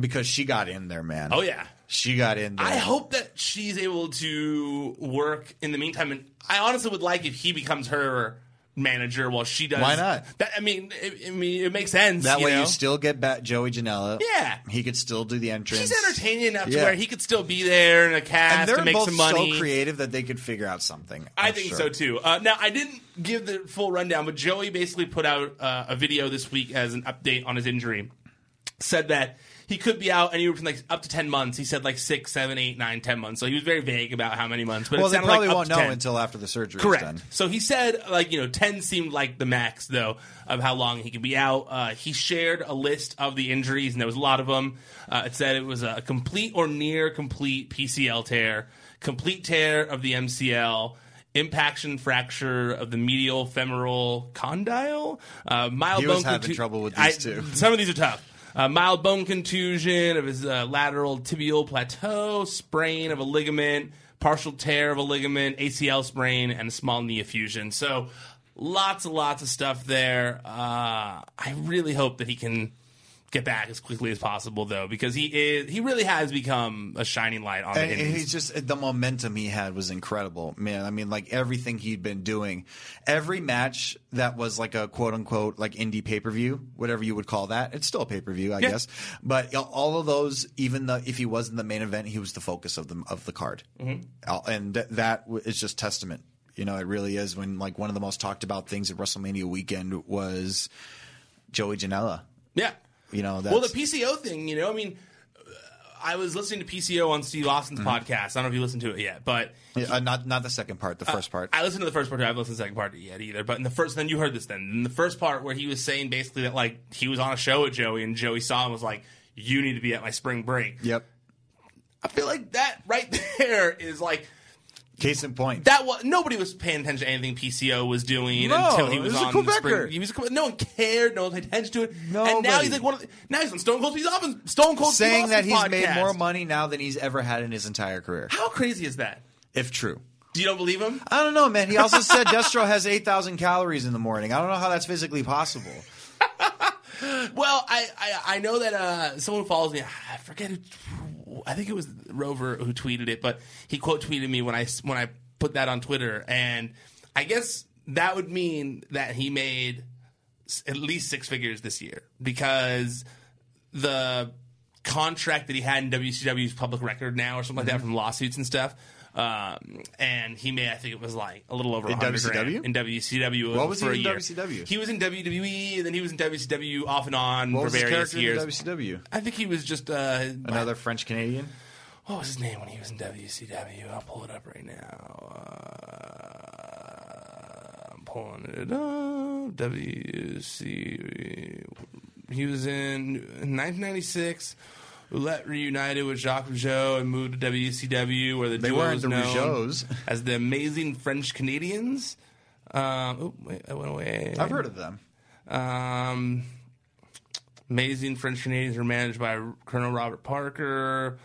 because she got in there, man. Oh yeah. she got in there. I hope that she's able to work in the meantime, and I honestly would like if he becomes her manager while she does. Why not? That I mean, it, I mean, it makes sense. that you way know? you still get back Joey Janela. Yeah. he could still do the entrance. He's entertaining enough to where he could still be there in a and cast they're to make both some money. so creative that they could figure out something. I I'm think sure. so too. Uh, now, I didn't give the full rundown, but Joey basically put out uh, a video this week as an update on his injury. Said that he could be out anywhere from like up to ten months. He said like six, seven, eight, nine, ten months. So he was very vague about how many months. But Well, it they probably like won't to know 10. until after the surgery Correct. is done. So he said, like, you know, 10 seemed like the max, though, of how long he could be out. Uh, he shared a list of the injuries, and there was a lot of them. Uh, it said it was a complete or near complete PCL tear, complete tear of the MCL. Impaction fracture of the medial femoral condyle, uh, mild He was bone having contu- trouble with I- these two. Some of these are tough. Uh, mild bone contusion of his uh, lateral tibial plateau, sprain of a ligament, partial tear of a ligament, ACL sprain, and a small knee effusion. So lots and lots of stuff there. Uh, I really hope that he can get back as quickly as possible, though, because he is he really has become a shining light on And, the and Indies. he's just the momentum he had was incredible, man. I mean, like everything he'd been doing, every match that was like a quote unquote like indie pay per view, whatever you would call that. It's still a pay per view, I Yeah. guess. But all of those, even though if he wasn't the main event, he was the focus of the of the card, mm-hmm. and th- that is just testament. You know, it really is. When like one of the most talked about things at WrestleMania weekend was Joey Janela. yeah. You know, that's, Well, the PCO thing, you know, I mean, uh, I was listening to PCO on Steve Austin's podcast. I don't know if you listened to it yet, but Yeah, uh, not not the second part, the first part. I listened to the first part. I haven't listened to the second part yet either. But in the first, then you heard this. Then in the first part where he was saying basically that like he was on a show with Joey and Joey saw him and was like, "You need to be at my spring break." yep. I feel like that right there is like Case in point. that. Was nobody was paying attention to anything PCO was doing No, until he was, was a on the Quebecer. spring. He was a, no one cared. No one paid attention to it. And now he's like one of the, now he's on Stone Cold. He's off on Stone Cold. Saying that he's made more money now than he's ever had in his entire career. How crazy is that? If true. Do you don't believe him? I don't know, man. He also said Destro has 8,000 calories in the morning. I don't know how that's physically possible. Well, I, I, I know that uh, someone follows me. I forget who. I think it was Rover who tweeted it, but he quote tweeted me when I when I put that on Twitter, and I guess that would mean that he made at least six figures this year because the contract that he had in WCW is public record now or something like that mm-hmm. from lawsuits and stuff. Um, and he made, I think it was like a little over In 100 grand WCW? in WCW. What was for he in year. WCW? He was in WWE, and then he was in WCW off and on What for was his various years. in WCW? I think he was just uh, Another French Canadian? What was his name when he was in WCW? I'll pull it up right now. Uh, I'm pulling it up. WC. He was in 1996. Ouellet reunited with Jacques Rougeau and moved to WCW, where the They duo weren't was the known Rougeaus. as the Amazing French Canadians. Um, oh, wait, I went away. I've heard of them. Um, amazing French Canadians were managed by Colonel Robert Parker.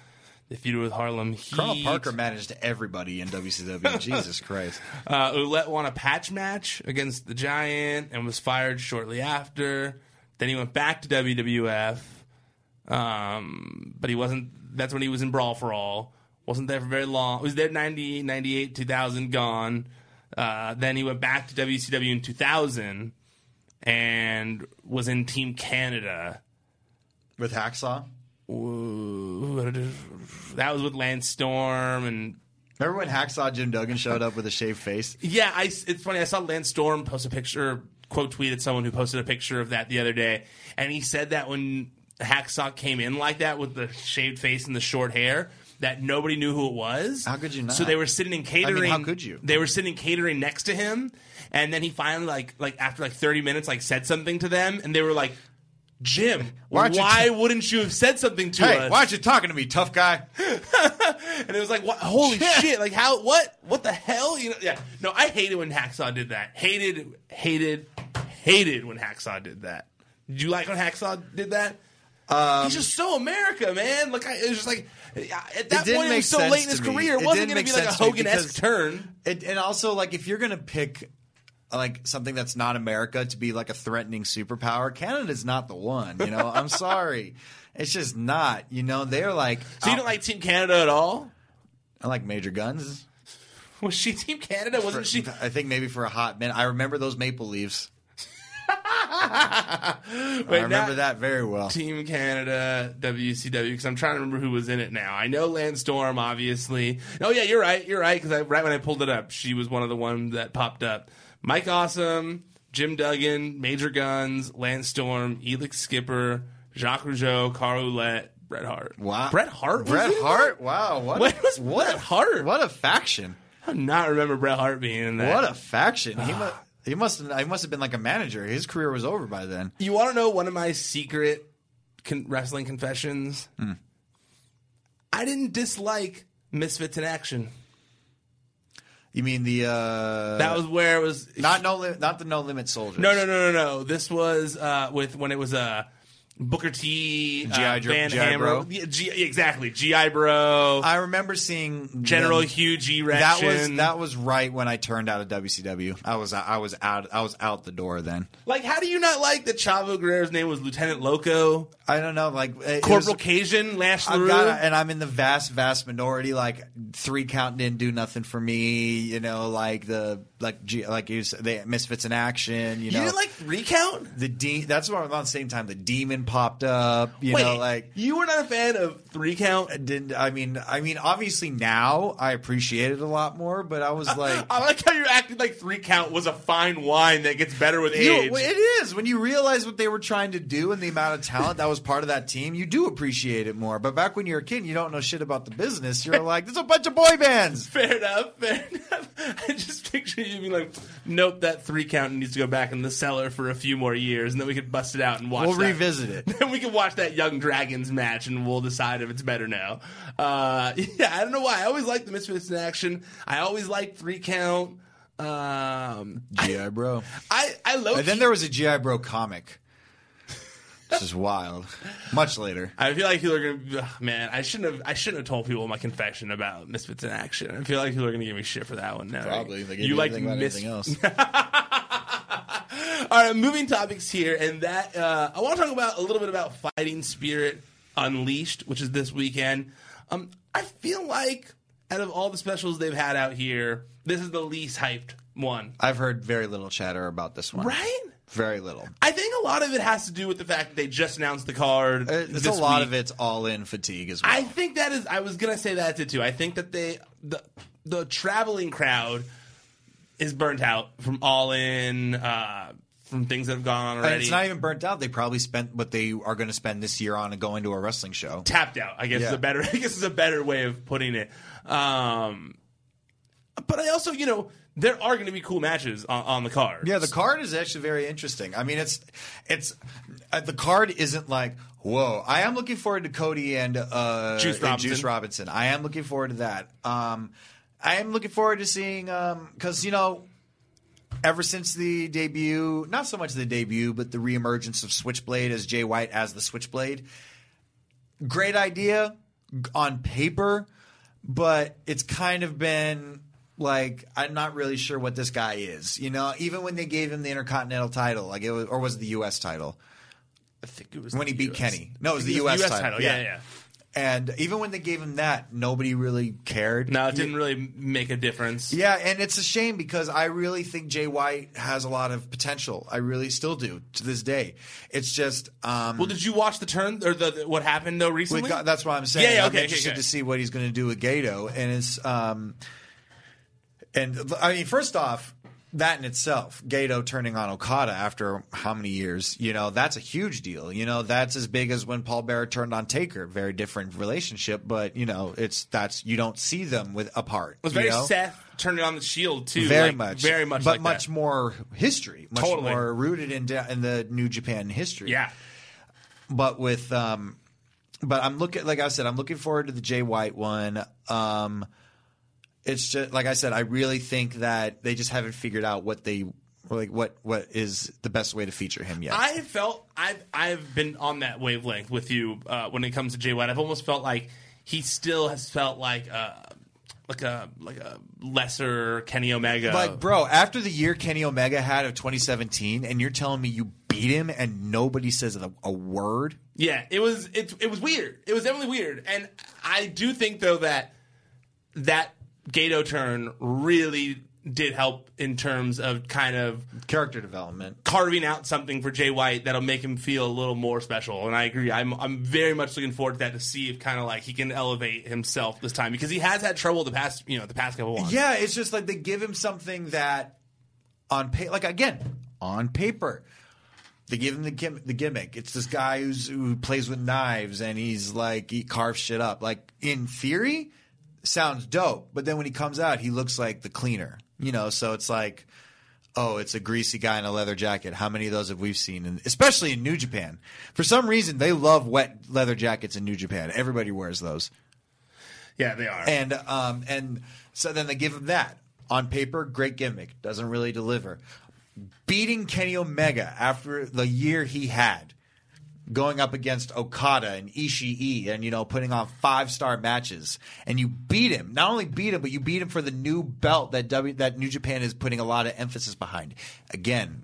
They feuded with Harlem Heat. Colonel Parker managed everybody in WCW. Jesus Christ. Uh, Ouellet won a patch match against the Giant and was fired shortly after. Then he went back to WWF, um, but he wasn't. That's when he was in Brawl for All. Wasn't there for very long. He was there 90, 98, 2000, gone. Uh, then he went back to WCW in 2000 and was in Team Canada. With Hacksaw? Ooh, That was with Lance Storm and Remember when Hacksaw Jim Duggan showed up with a shaved face? Yeah, I, it's funny. I saw Lance Storm post a picture, quote tweeted someone who posted a picture of that the other day, and he said that when Hacksaw came in like that with the shaved face and the short hair, that nobody knew who it was. How could you not? So they were sitting in catering. how could you? They were sitting in catering next to him, and then he finally like like after like thirty minutes like said something to them, and they were like. Jim, Why why, aren't wouldn't you have said something to Hey, us? why aren't you talking to me, tough guy? and it was like, what, holy shit! Like how? What? What the hell? You know? Yeah. No, I hated when Hacksaw did that. Hated, hated, hated when Hacksaw did that. Did you like when Hacksaw did that? Um, He's just so America, man. Like I, it was just like at that point, it was so late in his career. It, It wasn't going to be like a to Hogan esque turn. And, and also, like, if you're gonna pick like something that's not America to be like a threatening superpower, Canada's not the one. You know, I'm sorry, it's just not. You know, they're like. So you don't like Team Canada at all? I like Major Gunns. Was she Team Canada? Wasn't she? I think maybe for a hot minute. I remember those Maple Leaves. I remember that very well. Team Canada, WCW, because I'm trying to remember who was in it now. I know Lance Storm, obviously. Oh, yeah, you're right. You're right, because right when I pulled it up, she was one of the ones that popped up. Mike Awesome, Jim Duggan, Major Gunns, Lance Storm, Elix Skipper, Jacques Rougeau, Carl Ouellet, Bret Hart. Wow, Bret Hart? Bret Hart. Wow, what? A, was what Bret a Hart? What a faction! I do not remember Bret Hart being in that. What a faction! He must. He must. He must have been like a manager. His career was over by then. You want to know one of my secret con- wrestling confessions? Hmm. I didn't dislike Misfits in Action. You mean the? uh That was where it was not no not the no limit soldiers. No, no, no, no, no. This was uh, with when it was uh, Booker T, uh, G.I. Joe- Van G.I. Hammer, Bro? Yeah, G- exactly, GI Bro, I remember seeing General them- Hugh G. That was that was right when I turned out of WCW. I was I was out I was out the door then. like, how do you not like that Chavo Guerrero's name was Lieutenant Loco, I don't know, like it Corporal was- Cajun, Lash I've LeRoux? got, and I'm in the vast, vast minority. Like three count didn't do nothing for me. You know, like the like G, like you said, the Misfits in Action. You you know, didn't like three count? the de- That's what around the same time the Demon popped up. You Wait, know, like you were not a fan of three count? didn't I mean I mean obviously now I appreciate it a lot more, but I was like. I like how you're acting like three count was a fine wine that gets better with You- age. it is when you realize what they were trying to do and the amount of talent that was part of that team. You do appreciate it more. But back when you're a kid, and you don't know shit about the business. You're like, "There's a bunch of boy bands." Fair enough. Fair just picture you being like, "Nope, that three count needs to go back in the cellar for a few more years, and then we could bust it out and watch. We'll that. revisit it. Then we can watch that Young Dragons match, and we'll decide if it's better now. Uh, yeah, I don't know why. I always like the Misfits in action. I always like three count. Um, GI Bro. I I low And then there was a GI Bro comic. This is wild. Much later. I feel like people are gonna. ugh, man, I shouldn't have. I shouldn't have told people my confession about Misfits in Action. I feel like people are gonna give me shit for that one. Now, Probably. They gave you like anything about Mis- anything else. All right, moving topics here, and that uh, I want to talk about a little bit about Fighting Spirit Unleashed, which is this weekend. Um, I feel like out of all the specials they've had out here, this is the least hyped one, I've heard very little chatter about this one. right? Very little. I think a lot of it has to do with the fact that they just announced the card. Uh, It's this a lot week. of it's all in fatigue as well. I think that is. I was gonna say that too. I think that they the the traveling crowd is burnt out from All In, uh, from things that have gone on and already. it's not even burnt out. They probably spent what they are going to spend this year on going to a wrestling show. tapped out. I guess is a better. I guess is a better way of putting it. Um, but I also, you know, there are going to be cool matches on, on the card. Yeah, the card is actually very interesting. I mean, it's it's uh, the card isn't like whoa. I am looking forward to Cody and uh, Juice and Robinson. Juice Robinson. I am looking forward to that. Um, I am looking forward to seeing because you know. Ever since the debut, not so much the debut, but the reemergence of Switchblade as Jay White as the Switchblade, great idea on paper, but it's kind of been like I'm not really sure what this guy is. You know, even when they gave him the Intercontinental title, like it was, or was it the U.S. title I think it was when he beat US. Kenny? No, it was the U.S. US title. Yeah, yeah. And even when they gave him that, nobody really cared. No, it didn't really make a difference. Yeah, and it's a shame because I really think Jay White has a lot of potential. I really still do to this day. It's just um, Well, did you watch the turn or the, the- what happened though recently? That's what I'm saying. Yeah, yeah, I'm okay, okay, interested okay. to see what he's going to do with Gedo, and it's um, and I mean, first off, that in itself, Gedo turning on Okada after how many years? You know, that's a huge deal. You know, that's as big as when Paul Bearer turned on Taker. Very different relationship, but you know, it's that's you don't see them with apart. it was very know? Seth turning on the shield too. very like, much, very much, but like much that. more history, much Totally. more rooted in in the New Japan history. Yeah, but with um but I'm looking like I said I'm looking forward to the Jay White one um it's just like I said I really think that they just haven't figured out what they like what what is the best way to feature him yet I have felt I've I've been on that wavelength with you uh, when it comes to Jay White. I've almost felt like he still has felt like uh, like a like a lesser Kenny Omega. like bro after the year Kenny Omega had of 2017 and you're telling me you beat him and nobody says a, a word Yeah, it was it it was weird. It was definitely weird, and I do think though that that Gedo turn really did help in terms of kind of character development carving out something for Jay White that'll make him feel a little more special. And I agree. I'm I'm very much looking forward to that to see if kind of like he can elevate himself this time because he has had trouble the past you know the past couple ones. Yeah, it's just like they give him something that on pay like again on paper they give him the the gimmick. It's this guy who's who plays with knives and he's like he carves shit up. Like in theory, sounds dope, but then when he comes out, he looks like the cleaner. You know, so it's like. Oh, it's a greasy guy in a leather jacket. How many of those have we seen? And especially in New Japan. For some reason, they love wet leather jackets in New Japan. Everybody wears those. yeah, they are. And um and so then they give him that. On paper, great gimmick. Doesn't really deliver. Beating Kenny Omega after the year he had, going up against Okada and Ishii and you know putting on five star matches and you beat him. Not only beat him, but you beat him for the new belt that W that New Japan is putting a lot of emphasis behind. Again,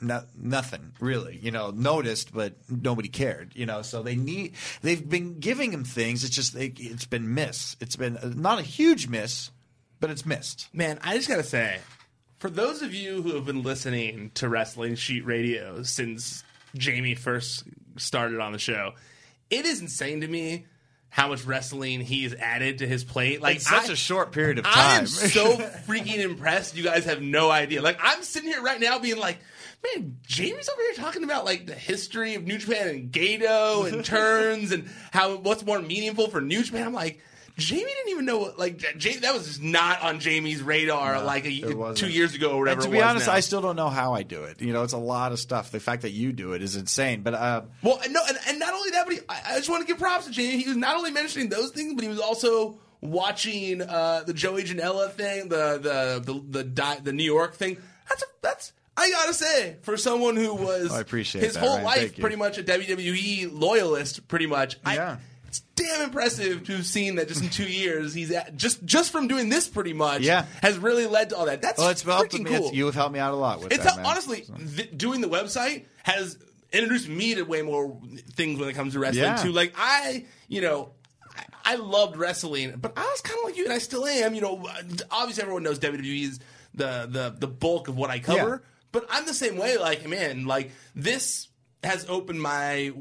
no, nothing really, you know, noticed, but nobody cared, you know. So they need, they've been giving him things. It's just, they, it's been miss. It's been not a huge miss, but it's missed. Man, I just gotta say, for those of you who have been listening to Wrestling Sheet Radio since Jamie first started on the show, it is insane to me how much wrestling he's added to his plate. Like It's such I- a short period of time. I am so freaking impressed. You guys have no idea. Like I'm sitting here right now being like, man, Jamie's over here talking about like the history of New Japan and Gedo and turns and how what's more meaningful for New Japan. I'm like. Jamie didn't even know what like Jamie, that was just not on Jamie's radar like a, two years ago or whatever. And to be honest, now. I still don't know how I do it. You know, it's a lot of stuff. The fact that you do it is insane. But uh, Well, no, and, and not only that, but he, I, I just want to give props to Jamie. He was not only mentioning those things, but he was also watching uh, the Joey Janela thing, the the the the, di- the New York thing. That's a, that's I gotta say for someone who was I appreciate his that, whole life pretty much a WWE loyalist, pretty much. I, Yeah. It's damn impressive to have seen that just in two years he's at, just just from doing this pretty much Yeah. has really led to all that. That's well, it's freaking cool. It's, you have helped me out a lot with It's that. honestly th- doing the website has introduced me to way more things when it comes to wrestling Yeah. too. Like I, you know. I- I loved wrestling, but I was kind of like you, and I still am. You know, obviously everyone knows WWE is the the the bulk of what I cover, Yeah. but I'm the same way. Like, man, like this has opened my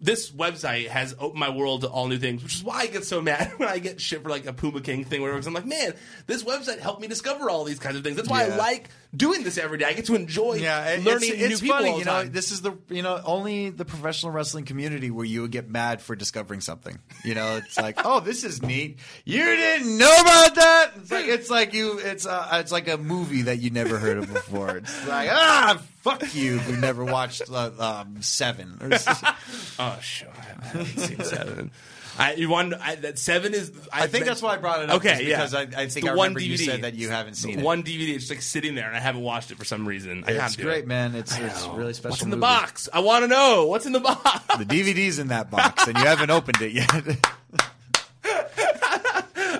this website has opened my world to all new things, which is why I get so mad when I get shit for like a Puma King thing, where I'm like, man, this website helped me discover all these kinds of things. That's why I like doing this every day. I get to enjoy Yeah, it- learning it's, new it's people funny. all the You know, time. this is the you know only the professional wrestling community where you would get mad for discovering something. You know, it's like, oh, this is neat. You didn't know about that. It's like it's like you. It's uh, it's like a movie that you never heard of before. It's like ah, fuck you. Who never watched uh, um, Seven? Or, oh, sure, I haven't seen seven. I, you want I, that seven is? I think that's why I brought it up. Okay, yeah. because I, I think I one remember you DVD. said that you haven't seen it. One DVD just like sitting there, and I haven't watched it for some reason. I It's great, it. man. It's it's really special. What's in the box? I want to know what's in the box. The DVD's in that box, and you haven't opened it yet.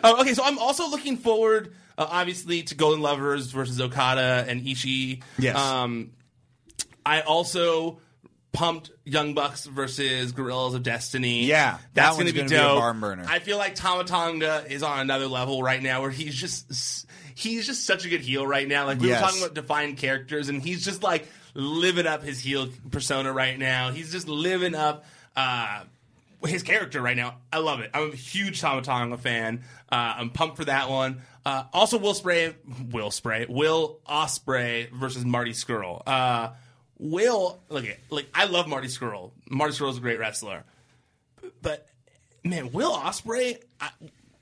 Uh, okay, so I'm also looking forward, uh, obviously, to Golden Lovers versus Okada and Ishii. Yes. Um, I also pumped Young Bucks versus Gorillas of Destiny. Yeah, that that's going to be gonna be a barn burner. I feel like Tama Tonga is on another level right now where he's just he's just such a good heel right now. Like we Yes. were talking about defined characters, and he's just like living up his heel persona right now. He's just living up. Uh, his character right now. I love it. I'm a huge Tama Tonga fan. Uh, I'm pumped for that one. Uh, also, Will Spray, Will Spray, Will Ospreay versus Marty Scurll. Uh, Will, look at like I love Marty Scurll. Marty Scurll's a great wrestler, but man, Will Ospreay.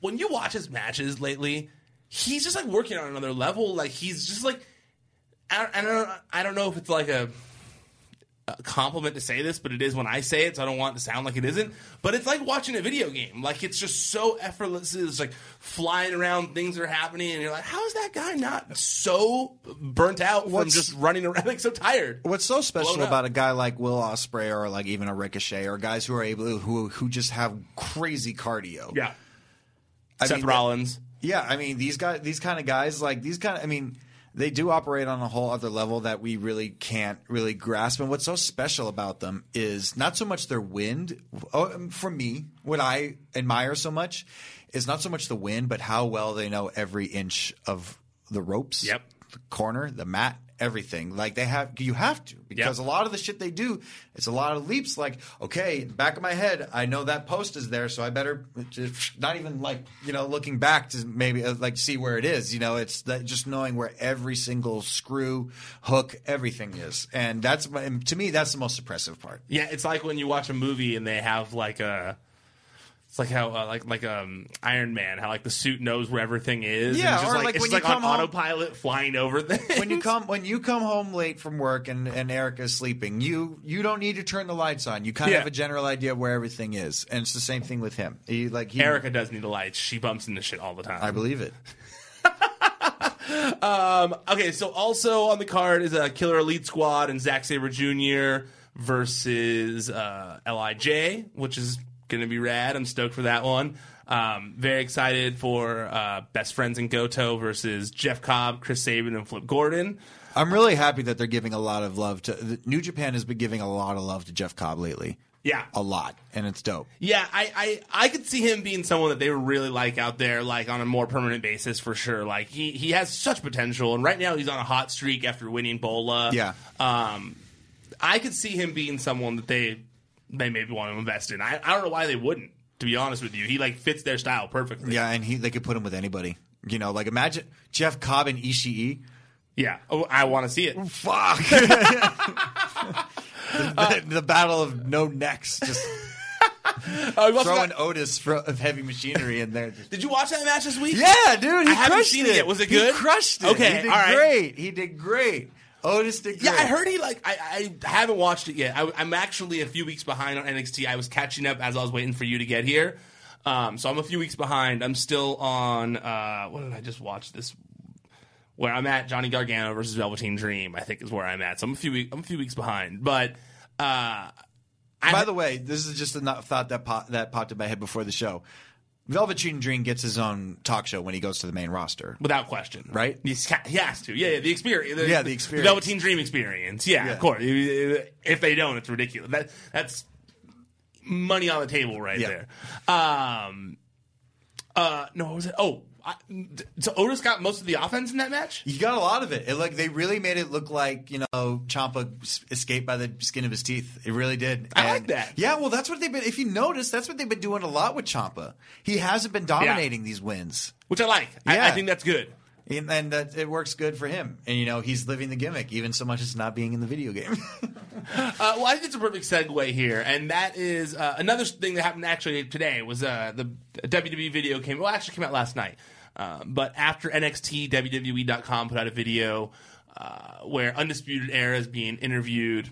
When you watch his matches lately, he's just like working on another level. Like he's just like I, I don't I don't know if it's like a compliment to say this, but it is when I say it, so I don't want it to sound like it isn't. But it's like watching a video game. Like it's just so effortless. It's like flying around, things are happening, and you're like, how is that guy not so burnt out from What's- just running around, like so tired? What's so special about a guy like Will Ospreay or like even a Ricochet or guys who are able who who just have crazy cardio? Yeah, I Seth mean, Rollins. Yeah, I mean these guys, these kind of guys, like these kind of, I mean, they do operate on a whole other level that we really can't really grasp. And what's so special about them is not so much their wind. Oh, um, for me, what I admire so much is not so much the wind, but how well they know every inch of the ropes. Yep. The corner, the mat, everything. Like they have, you have to because Yep. a lot of the shit they do, it's a lot of leaps. Like, okay, back of my head, I know that post is there, so I better just not even like you know looking back to maybe uh, like see where it is. You know, it's that just knowing where every single screw, hook, everything is, and that's my- and to me that's the most impressive part. Yeah, it's like when you watch a movie and they have like a. It's like how uh, like like um Iron Man, how like the suit knows where everything is. and Yeah, it's just or like, like it's when you like on come home- autopilot flying over things. when you come when you come home late from work and, and Erica's sleeping, you you don't need to turn the lights on. You kind of have a general idea of where everything is, and it's the same thing with him. He like he, Erica does need the lights. She bumps into shit all the time. I believe it. Um, okay, so also on the card is a Killer Elite Squad and Zack Sabre Jr. versus uh, LIJ, which is going to be rad. I'm stoked for that one. Um, very excited for uh, Best Friends in Goto versus Jeff Cobb, Chris Sabin, and Flip Gordon. I'm really happy that they're giving a lot of love to New Japan has been giving a lot of love to Jeff Cobb lately. Yeah. a lot, and it's dope. Yeah, I, I I could see him being someone that they really like out there, like on a more permanent basis for sure. Like he he has such potential, and right now he's on a hot streak after winning BOLA. Yeah. um, I could see him being someone that they they maybe want to invest in. I, I don't know why they wouldn't. To be honest with you, he like fits their style perfectly. Yeah, and he they could put him with anybody. You know, like imagine Jeff Cobb and Ishii. yeah. Oh, I want to see it. Fuck. the, the battle of no necks, just Oh, throwing got- Otis fro- of heavy machinery in there. Just- did you watch that match this week? yeah, dude, he I haven't crushed seen it. it. Was it good? He crushed it. Okay, he did all right. great. He did great. Otis did great. Yeah, I heard he like. I, I haven't watched it yet. I, I'm actually a few weeks behind on NXT. I was catching up as I was waiting for you to get here. Um, so I'm a few weeks behind. I'm still on. Uh, what did I just watch this? Where I'm at, Johnny Gargano versus Velveteen Dream. I think is where I'm at. So I'm a few I'm a few weeks behind. But uh, I, By the way, this is just a thought that pop, that popped in my head before the show. Velveteen Dream gets his own talk show when he goes to the main roster. without question, Right? He's, he has to. Yeah, yeah. The experience. Yeah, the experience. Velveteen Dream experience. Yeah, Yeah. of course. If they don't, it's ridiculous. That that's money on the table right Yeah. there. Um, uh, no, what was it? Oh, I, so Otis got most of the offense in that match. He got a lot of it. it. Like they really made it look like you know Ciampa escaped by the skin of his teeth. It really did. I like that. Yeah, well, that's what they've been. If you notice, that's what they've been doing a lot with Ciampa. He hasn't been dominating these wins, Which I like. I, I think that's good. And, and that it works good for him. And you know, he's living the gimmick, even so much as not being in the video game. Uh, well, I think it's a perfect segue here, and that is uh, another thing that happened actually today was uh, the WWE video came. Well, actually came out last night, uh, but after NXT, WWE.com put out a video uh, where Undisputed Era is being interviewed,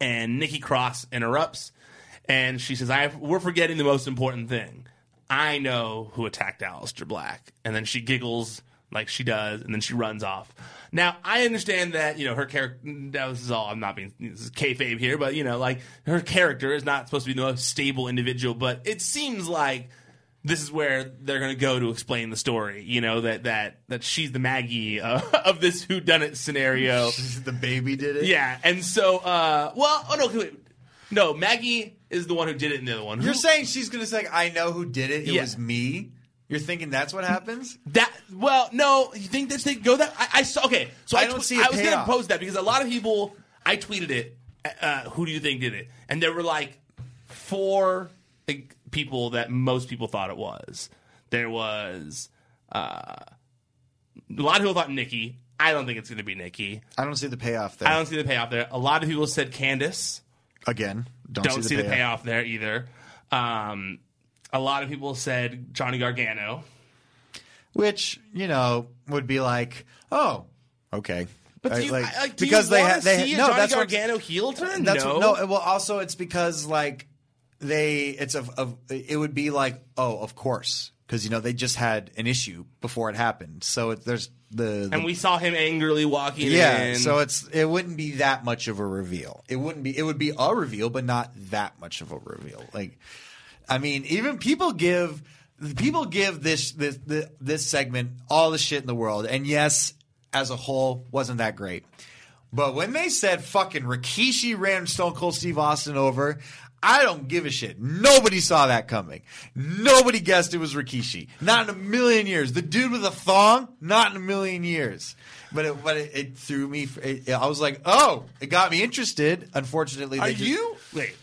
and Nikki Cross interrupts, and she says, "I we're forgetting the most important thing. I know who attacked Aleister Black," and then she giggles like she does, and then she runs off. Now I understand that you know her character. This is all I'm not being this is kayfabe here, but you know, like her character is not supposed to be the most stable individual. But it seems like this is where they're going to go to explain the story. You know that that that she's the Maggie uh, of this who done it scenario. the baby did it. yeah, and so uh, well, oh no, wait. no, Maggie is the one who did it, and the other one. You're saying she's gonna say, "I know who did it. It Yeah. was me." You're thinking that's what happens? That well, no, you think that they go that? I, I saw. Okay, so I I, don't tw- see I was going to payoff. post that because a lot of people. I tweeted it. Uh, who do you think did it? And there were like four like, people that most people thought it was. There was uh, a lot of people thought Nikki. I don't think it's going to be Nikki. I don't see the payoff there. I don't see the payoff there. A lot of people said Candice. Again, don't, Don't, see, the, payoff. there either. Um, a lot of people said Johnny Gargano. Which you know would be like, oh, okay. But do you, like, like, do because you they ha- they see a no, Johnny that's what- Gargano heel turn? That's no. what, no. Well, also it's because like they it's a, a it would be like oh of course because you know they just had an issue before it happened so it, there's the, the and we saw him angrily walking yeah in. so it's it wouldn't be that much of a reveal it wouldn't be it would be a reveal but not that much of a reveal like I mean even people give people give this this this, segment all the shit in the world and yes as a whole wasn't that great but when they said fucking Rikishi ran Stone Cold Steve Austin over, I don't give a shit. Nobody saw that coming. Nobody guessed it was Rikishi. Not in a million years. The dude with a thong, not in a million years. But it, but it, it threw me. It, I was like, oh, it got me interested. Unfortunately, are just- you wait?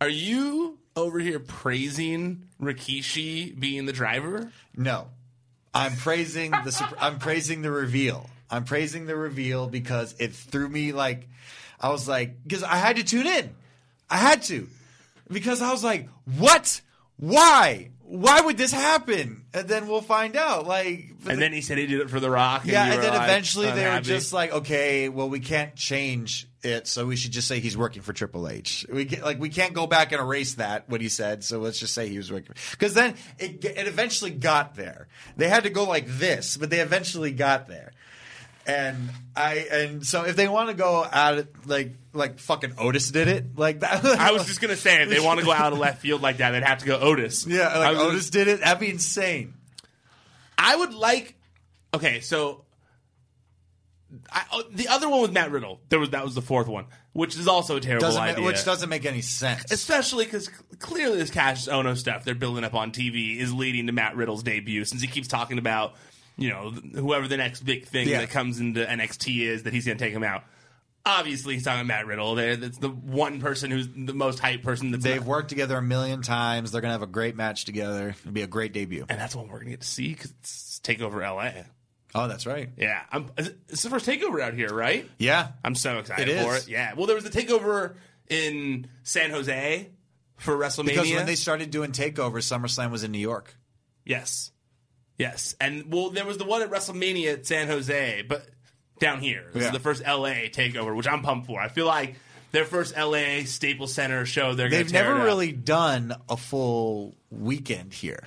Are you over here praising Rikishi being the driver? No, I'm praising the. I'm praising the reveal. I'm praising the reveal because it threw me like, I was like, because I had to tune in. I had to, because I was like, what? Why? Why would this happen? And then we'll find out. Like, And then he said he did it for The Rock. And yeah, and then like, eventually they were just like, okay, well, we can't change it, so we should just say he's working for Triple H. We can, like we can't go back and erase that what he said, so let's just say he was working. Because then it it eventually got there. They had to go like this, but they eventually got there. And I and so if they want to go out like like fucking Otis did it like that. I was just gonna say if they want to go out of left field like that, they'd have to go Otis. yeah, like was gonna- Otis did it. That'd be insane. I would like. Okay, so I, oh, the other one with Matt Riddle, there was that was the fourth one, which is also a terrible Doesn't ma- idea. which doesn't make any sense. Especially because clearly this Kassius Ohno stuff they're building up on TV is leading to Matt Riddle's debut, since he keeps talking about you know whoever the next big thing Yeah. that comes into NXT is that he's going to take him out. Obviously, he's talking about Matt Riddle. There, that's the one person who's the most hype person. That's They've worked together a million times. They're gonna have a great match together. It'll be a great debut. and that's what we're going to get to see because it's Takeover LA. Oh, that's right. Yeah, I'm, it's the first takeover out here, right? Yeah, I'm so excited It for it. Yeah. Well, there was the takeover in San Jose for WrestleMania. because when they started doing takeovers, SummerSlam was in New York. yes, yes, and well, there was the one at WrestleMania at San Jose, but down here, this Yeah. is the first LA takeover, which I'm pumped for. I feel like their first LA Staples Center show. They're they've never really done a full weekend here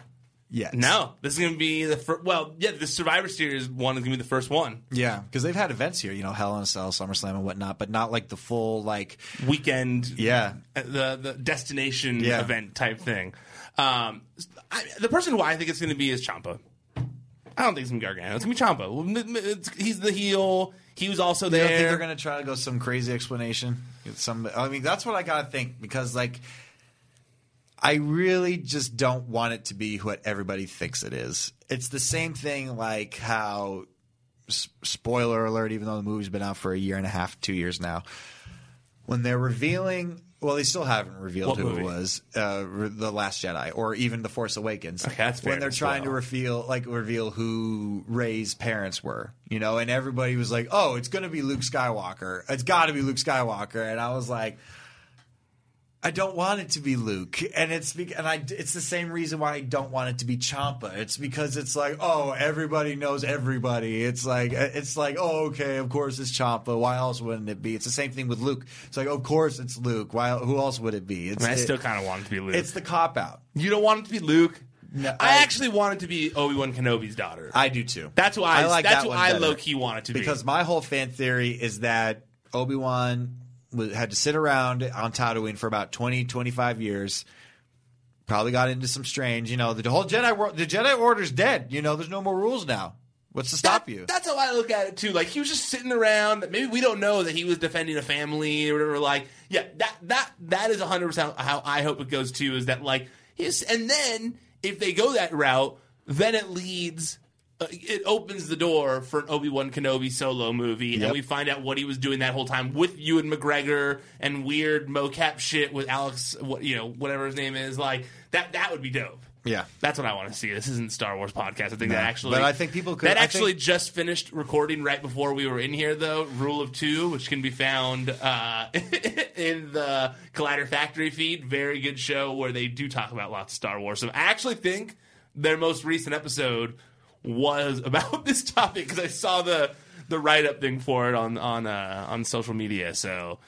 yet. No, this is going to be the first. Well, yeah, the Survivor Series one is going to be the first one. Yeah, because they've had events here, you know, Hell in a Cell, SummerSlam, and whatnot, but not like the full like. weekend Yeah. uh, the the destination Yeah. event type thing. Um, I, the person who I think it's going to be is Ciampa. I don't think it's to be Gargano. It's to be Ciampa. He's the heel. He was also there. don't think they're going to try to go some crazy explanation. Some, I mean, that's what I got to think because like. I really just don't want it to be what everybody thinks it is. It's the same thing like how s- spoiler alert even though the movie's been out for a year and a half, 2 years now. When they're revealing well, they still haven't revealed What who movie? it was, uh, re- the Last Jedi, or even the Force Awakens. Okay, that's fair when they're as trying to well. reveal, like, reveal who Rey's parents were, you know, and everybody was like, "Oh, it's going to be Luke Skywalker. It's got to be Luke Skywalker," and I was like, I don't want it to be Luke, and it's be- and I it's the same reason why I don't want it to be Ciampa. It's because it's like oh everybody knows everybody. It's like it's like oh okay of course it's Ciampa. Why else wouldn't it be? It's the same thing with Luke. It's like of course it's Luke. Why who else would it be? It's, I, mean, I still kind of want it to be Luke. it's the cop out. you don't want it to be Luke. No, I, I- actually want it to be Obi Wan Kenobi's daughter. I do too. that's why I, like that's that one I low key want it to because be. Because my whole fan theory is that Obi Wan had to sit around on Tatooine for about 20, 25 years, Probably got into some strange, you know, the whole Jedi wor- the Jedi Order's dead. You know, there's no more rules now. What's to stop That- you? That's how I look at it too. Like he was just sitting around. Maybe we don't know that he was defending a family or whatever. Like, yeah, that that that is hundred percent how I hope it goes too. Is that like his? And then if they go that route, then it leads. Uh, it opens the door for an Obi Wan Kenobi solo movie, and we find out what he was doing that whole time with Ewan McGregor and weird mocap shit with Alex, what you know, whatever his name is. Like that, that would be dope. yeah. That's what I want to see. This isn't Star Wars podcast. I think that actually, but I think people could- That I actually think- just finished recording right before we were in here, though. Rule of Two, which can be found uh, in the Collider Factory feed. Very good show where they do talk about lots of Star Wars. So I actually think their most recent episode was about this topic because I saw the the write up thing for it on on uh, on social media. So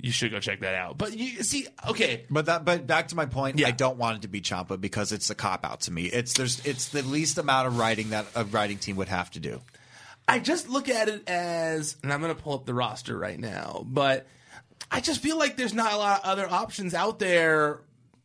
you should go check that out. But you see, okay, But that, but back to my point, Yeah. I don't want it to be Ciampa because it's a cop out to me. It's there's it's the least amount of writing that a writing team would have to do. I just look at it as, and I'm going to pull up the roster right now, but I just feel like there's not a lot of other options out there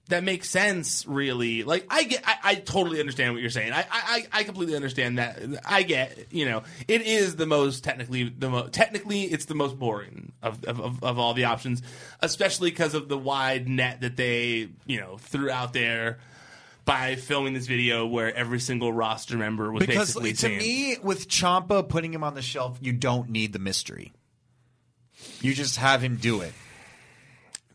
that makes sense, really. Like, I get, I, I totally understand what you're saying. I, I, I completely understand that. I get, you know, it is the most technically, the most, technically, it's the most boring of, of, of, of all the options, especially because of the wide net that they, you know, threw out there. By filming this video where every single roster member was Because basically to saying, me, with Ciampa putting him on the shelf, you don't need the mystery. You just have him do it.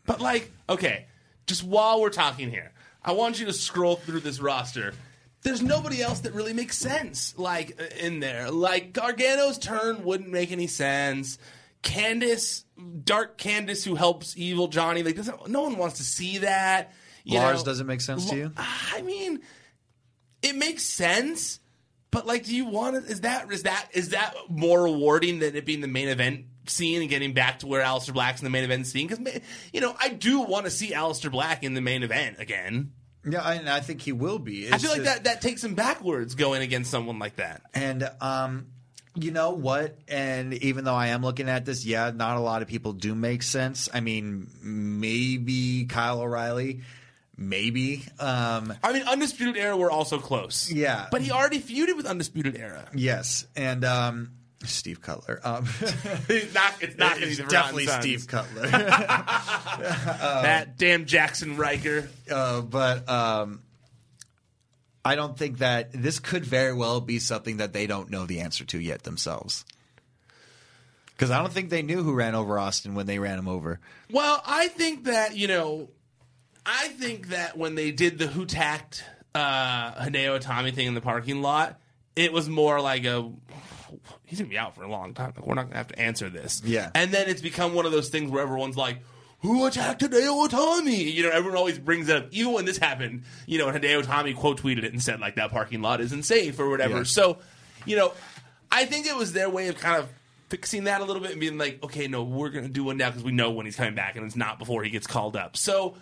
But like, okay, just while we're talking here, I want you to scroll through this roster. There's nobody else that really makes sense, like uh, in there. Like Gargano's turn wouldn't make any sense. Candice, Dark Candice, who helps Evil Johnny, like doesn't. No one wants to see that. You Lars know? doesn't make sense to you. I mean, it makes sense, but like, do you want it? Is that is that is that more rewarding than it being the main event scene and getting back to where Aleister Black's in the main event scene? Because you know, I do want to see Aleister Black in the main event again. Yeah, and I think he will be. I feel like just- that that takes him backwards going against someone like that. And um, you know what? And even though I am looking at this, yeah, not a lot of people do make sense. I mean, maybe Kyle O'Reilly, maybe. Um, I mean, Undisputed Era were also close. Yeah. but he already feuded with Undisputed Era. yes, and um, Steve Cutler. Um, It's not. It's not it's definitely. Steve Cutler. that damn Jaxson Ryker. uh, but um, I don't think that this could very well be something that they don't know the answer to yet themselves. Because I don't think they knew who ran over Austin when they ran him over. Well, I think that you know, I think that when they did the who tacked uh, Hideo Itami thing in the parking lot, it was more like a he's gonna be out for a long time. Like we're not gonna have to answer this. Yeah. and then it's become one of those things where everyone's like. Who attacked Hideo Itami? You know, everyone always brings it up. Even when this happened, you know, and Hideo Itami quote tweeted it and said like that parking lot isn't safe or whatever. Yeah. So, you know, I think it was their way of kind of fixing that a little bit and being like, okay, no, we're to do one now because we know when he's coming back and it's not before he gets called up. So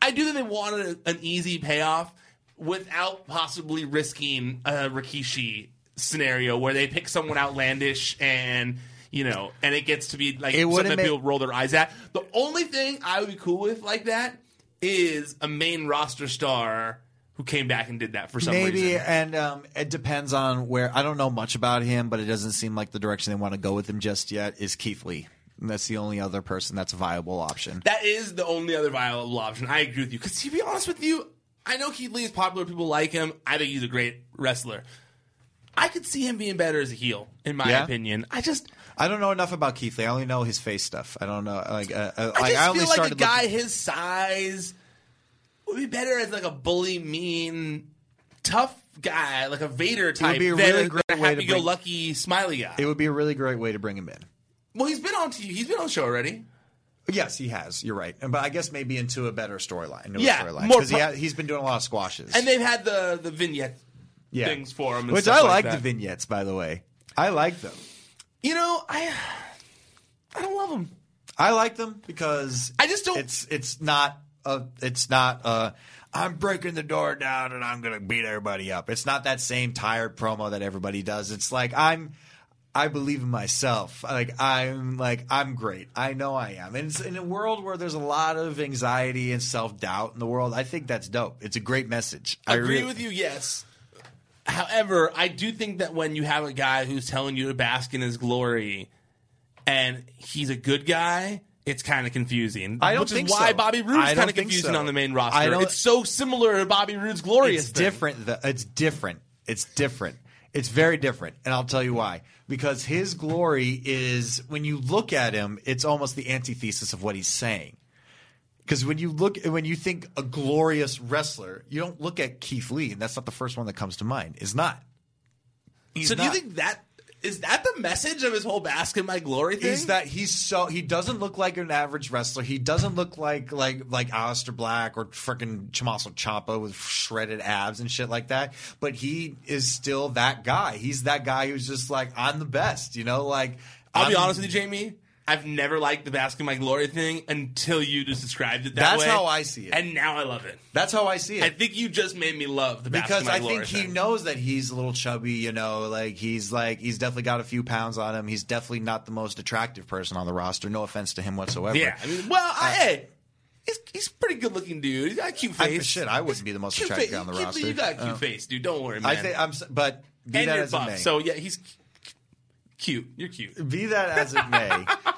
I do think they wanted an easy payoff without possibly risking a Rikishi scenario where they pick someone outlandish and. You know, and it gets to be like It something wouldn't that make- people roll their eyes at. The only thing I would be cool with like that is a main roster star who came back and did that for some reason. Maybe, reason. and um, it depends on where. I don't know much about him, but it doesn't seem like the direction they want to go with him just yet. Is Keith Lee? And that's the only other person that's a viable option. That is the only other viable option. I agree with you. Because to be honest with you, I know Keith Lee is popular. People like him. I think he's a great wrestler. I could see him being better as a heel, in my Yeah? opinion. I just, I don't know enough about Keith Lee. I only know his face stuff. I don't know. Like, uh, uh, I like, just only feel like a started guy looking- his size would be better as like a bully, mean, tough guy, like a Vader type. be a than really great way to bring- happy-go-lucky, smiley guy. It would be a really great way to bring him in. well, he's been on. to you. He's been on the show already. Yes, he has. You're right. But I guess maybe into a better storyline. Yeah, more because he ha- he's been doing a lot of squashes. And they've had the the vignette yeah. things for him, and which stuff I like like that. the vignettes. By the way, I like them. You know, I I don't love them. I like them because I just don't- It's it's not a. It's not a. I'm breaking the door down and I'm gonna beat everybody up. It's not that same tired promo that everybody does. It's like I'm. I believe in myself. Like I'm like I'm great. I know I am. And it's in a world where there's a lot of anxiety and self doubt in the world. I think that's dope. It's a great message. I agree really- with you, yes. However, I do think that when you have a guy who's telling you to bask in his glory and he's a good guy, it's kind of confusing. I don't which think is why so. Bobby I Roode's don't kind of think confusing so. on the main I roster. don't- It's so similar to Bobby Roode's glorious. It's thing. different. It's different. It's different. It's very different, and I'll tell you why. Because his glory is when you look at him, it's almost the antithesis of what he's saying. Because when you look, when you think a glorious wrestler, you don't look at Keith Lee, and that's not the first one that comes to mind. Is not. He's so do you think that is that the message of his whole bask in my glory thing? is that he's so he doesn't look like an average wrestler. He doesn't look like like like Aleister Black or freaking Tommaso Ciampa with shredded abs and shit like that. But he is still that guy. He's that guy who's just like I'm the best. You know, like I'll be I'm- honest with you, Jamie. I've never liked the bask in my glory thing until you just described it that way. That's way. how I see it. and now I love it. That's how I see it. I think you just made me love the bask because my I glory think he thing. knows that he's a little chubby, you know, like he's like he's definitely got a few pounds on him. He's definitely not the most attractive person on the roster. No offense to him whatsoever. Yeah, I mean, well, I, hey, he's he's a pretty good looking dude. He's got a cute I, face. shit, I wouldn't be the most attractive face. guy on the roster. You got a cute Uh, face, dude. Don't worry, man. I think I'm, but be and that as it may, so yeah, he's cute. You're cute. be that as it may,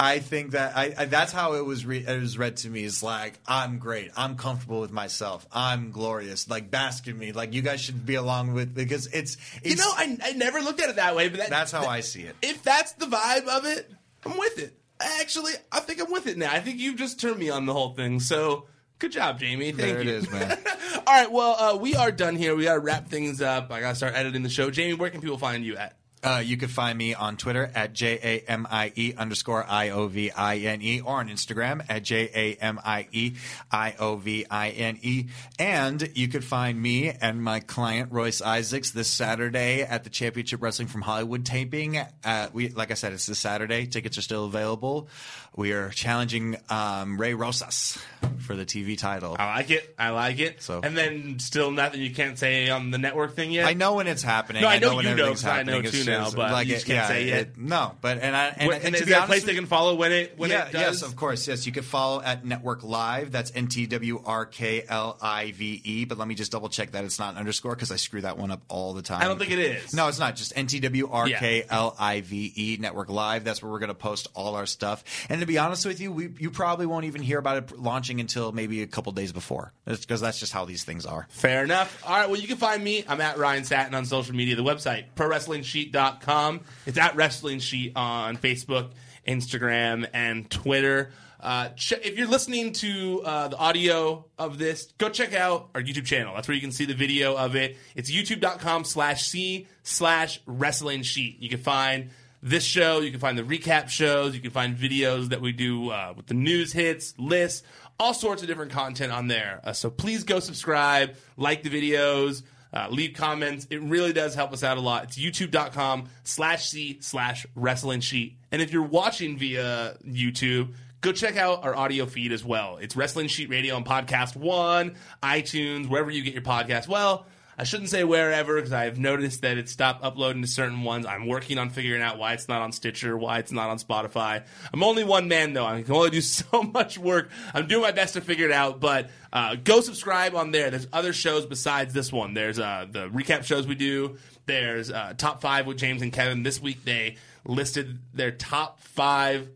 I think that I, I that's how it was re- it was read to me. Is like I'm great. I'm comfortable with myself. I'm glorious. Like bask in me. Like you guys should be along with because it's, it's You know, I, I never looked at it that way, but that, that's how that- I see it. If that's the vibe of it, I'm with it. Actually, I think I'm with it now. I think you've just turned me on the whole thing. So, good job, Jamie. Thank There you. is, man. All right, well, uh, we are done here. We got to wrap things up. I got to start editing the show. Jamie, where can people find you at? Uh, you can find me on Twitter at J A M I E underscore I O V I N E or on Instagram at J A M I E I O V I N E. And you could find me and my client Royce Isaacs this Saturday at the Championship Wrestling from Hollywood taping. Uh, we, like I said, it's this Saturday. Tickets are still available. We are challenging um, Ray Rosas for the TV title. I like it. I like it. So- and then still nothing you can't say on the network thing yet. I know when it's happening. No, I know when you know, I know happening. Too now, just but you just can't yeah, say yet. it- no, but and I and, When- and, and to is be there a honest place they can follow when it when yeah, it does? yes, of course. Yes, you can follow at Network Live. That's N T W R K L I V E. But let me just double check that it's not an underscore because I screw that one up all the time. I don't think it is. No, it's not. Just N T W R K L I V E Network Live. That's where we're going to post all our stuff. And to be honest with you, we you probably won't even hear about it launching until maybe a couple days before. Because that's just how these things are. Fair enough. All right, well, you can find me. I'm at Ryan Satin on social media. The website, ProWrestlingSheet.com. It's at Wrestling Sheet on Facebook, Instagram, and Twitter. Uh, ch- if you're listening to uh, the audio of this, go check out our YouTube channel. That's where you can see the video of it. It's youtube.com slash C slash Wrestling Sheet. You can find this show. You can find the recap shows. You can find videos that we do uh, with the news hits, lists, all sorts of different content on there. Uh, so please go subscribe, like the videos, uh, leave comments. It really does help us out a lot. It's youtube.com slash C slash wrestling sheet. And if you're watching via YouTube, go check out our audio feed as well. It's Wrestling Sheet Radio on Podcast One, iTunes, wherever you get your podcast. Well, I shouldn't say wherever because I've noticed that it stopped uploading to certain ones. I'm working on figuring out why it's not on Stitcher, why it's not on Spotify. I'm only one man though. I can only do so much work. I'm doing my best to figure it out, but uh, go subscribe on there. There's other shows besides this one. There's uh, the recap shows we do. There's uh, top five with James and Kevin. This week they listed their top five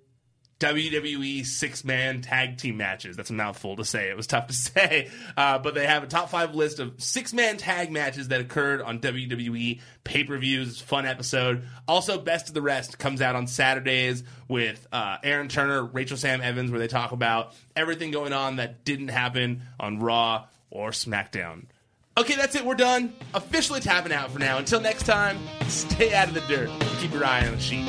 WWE six man tag team matches. That's a mouthful to say. It was tough to say. Uh, but they have a top five list of six man tag matches that occurred on WWE pay per views. Fun episode. Also, Best of the Rest comes out on Saturdays with uh, Aaron Turner, Rachel Sam Evans, where they talk about everything going on that didn't happen on Raw or SmackDown. Okay, that's it. We're done. Officially tapping out for now. Until next time, stay out of the dirt. Keep your eye on the sheet.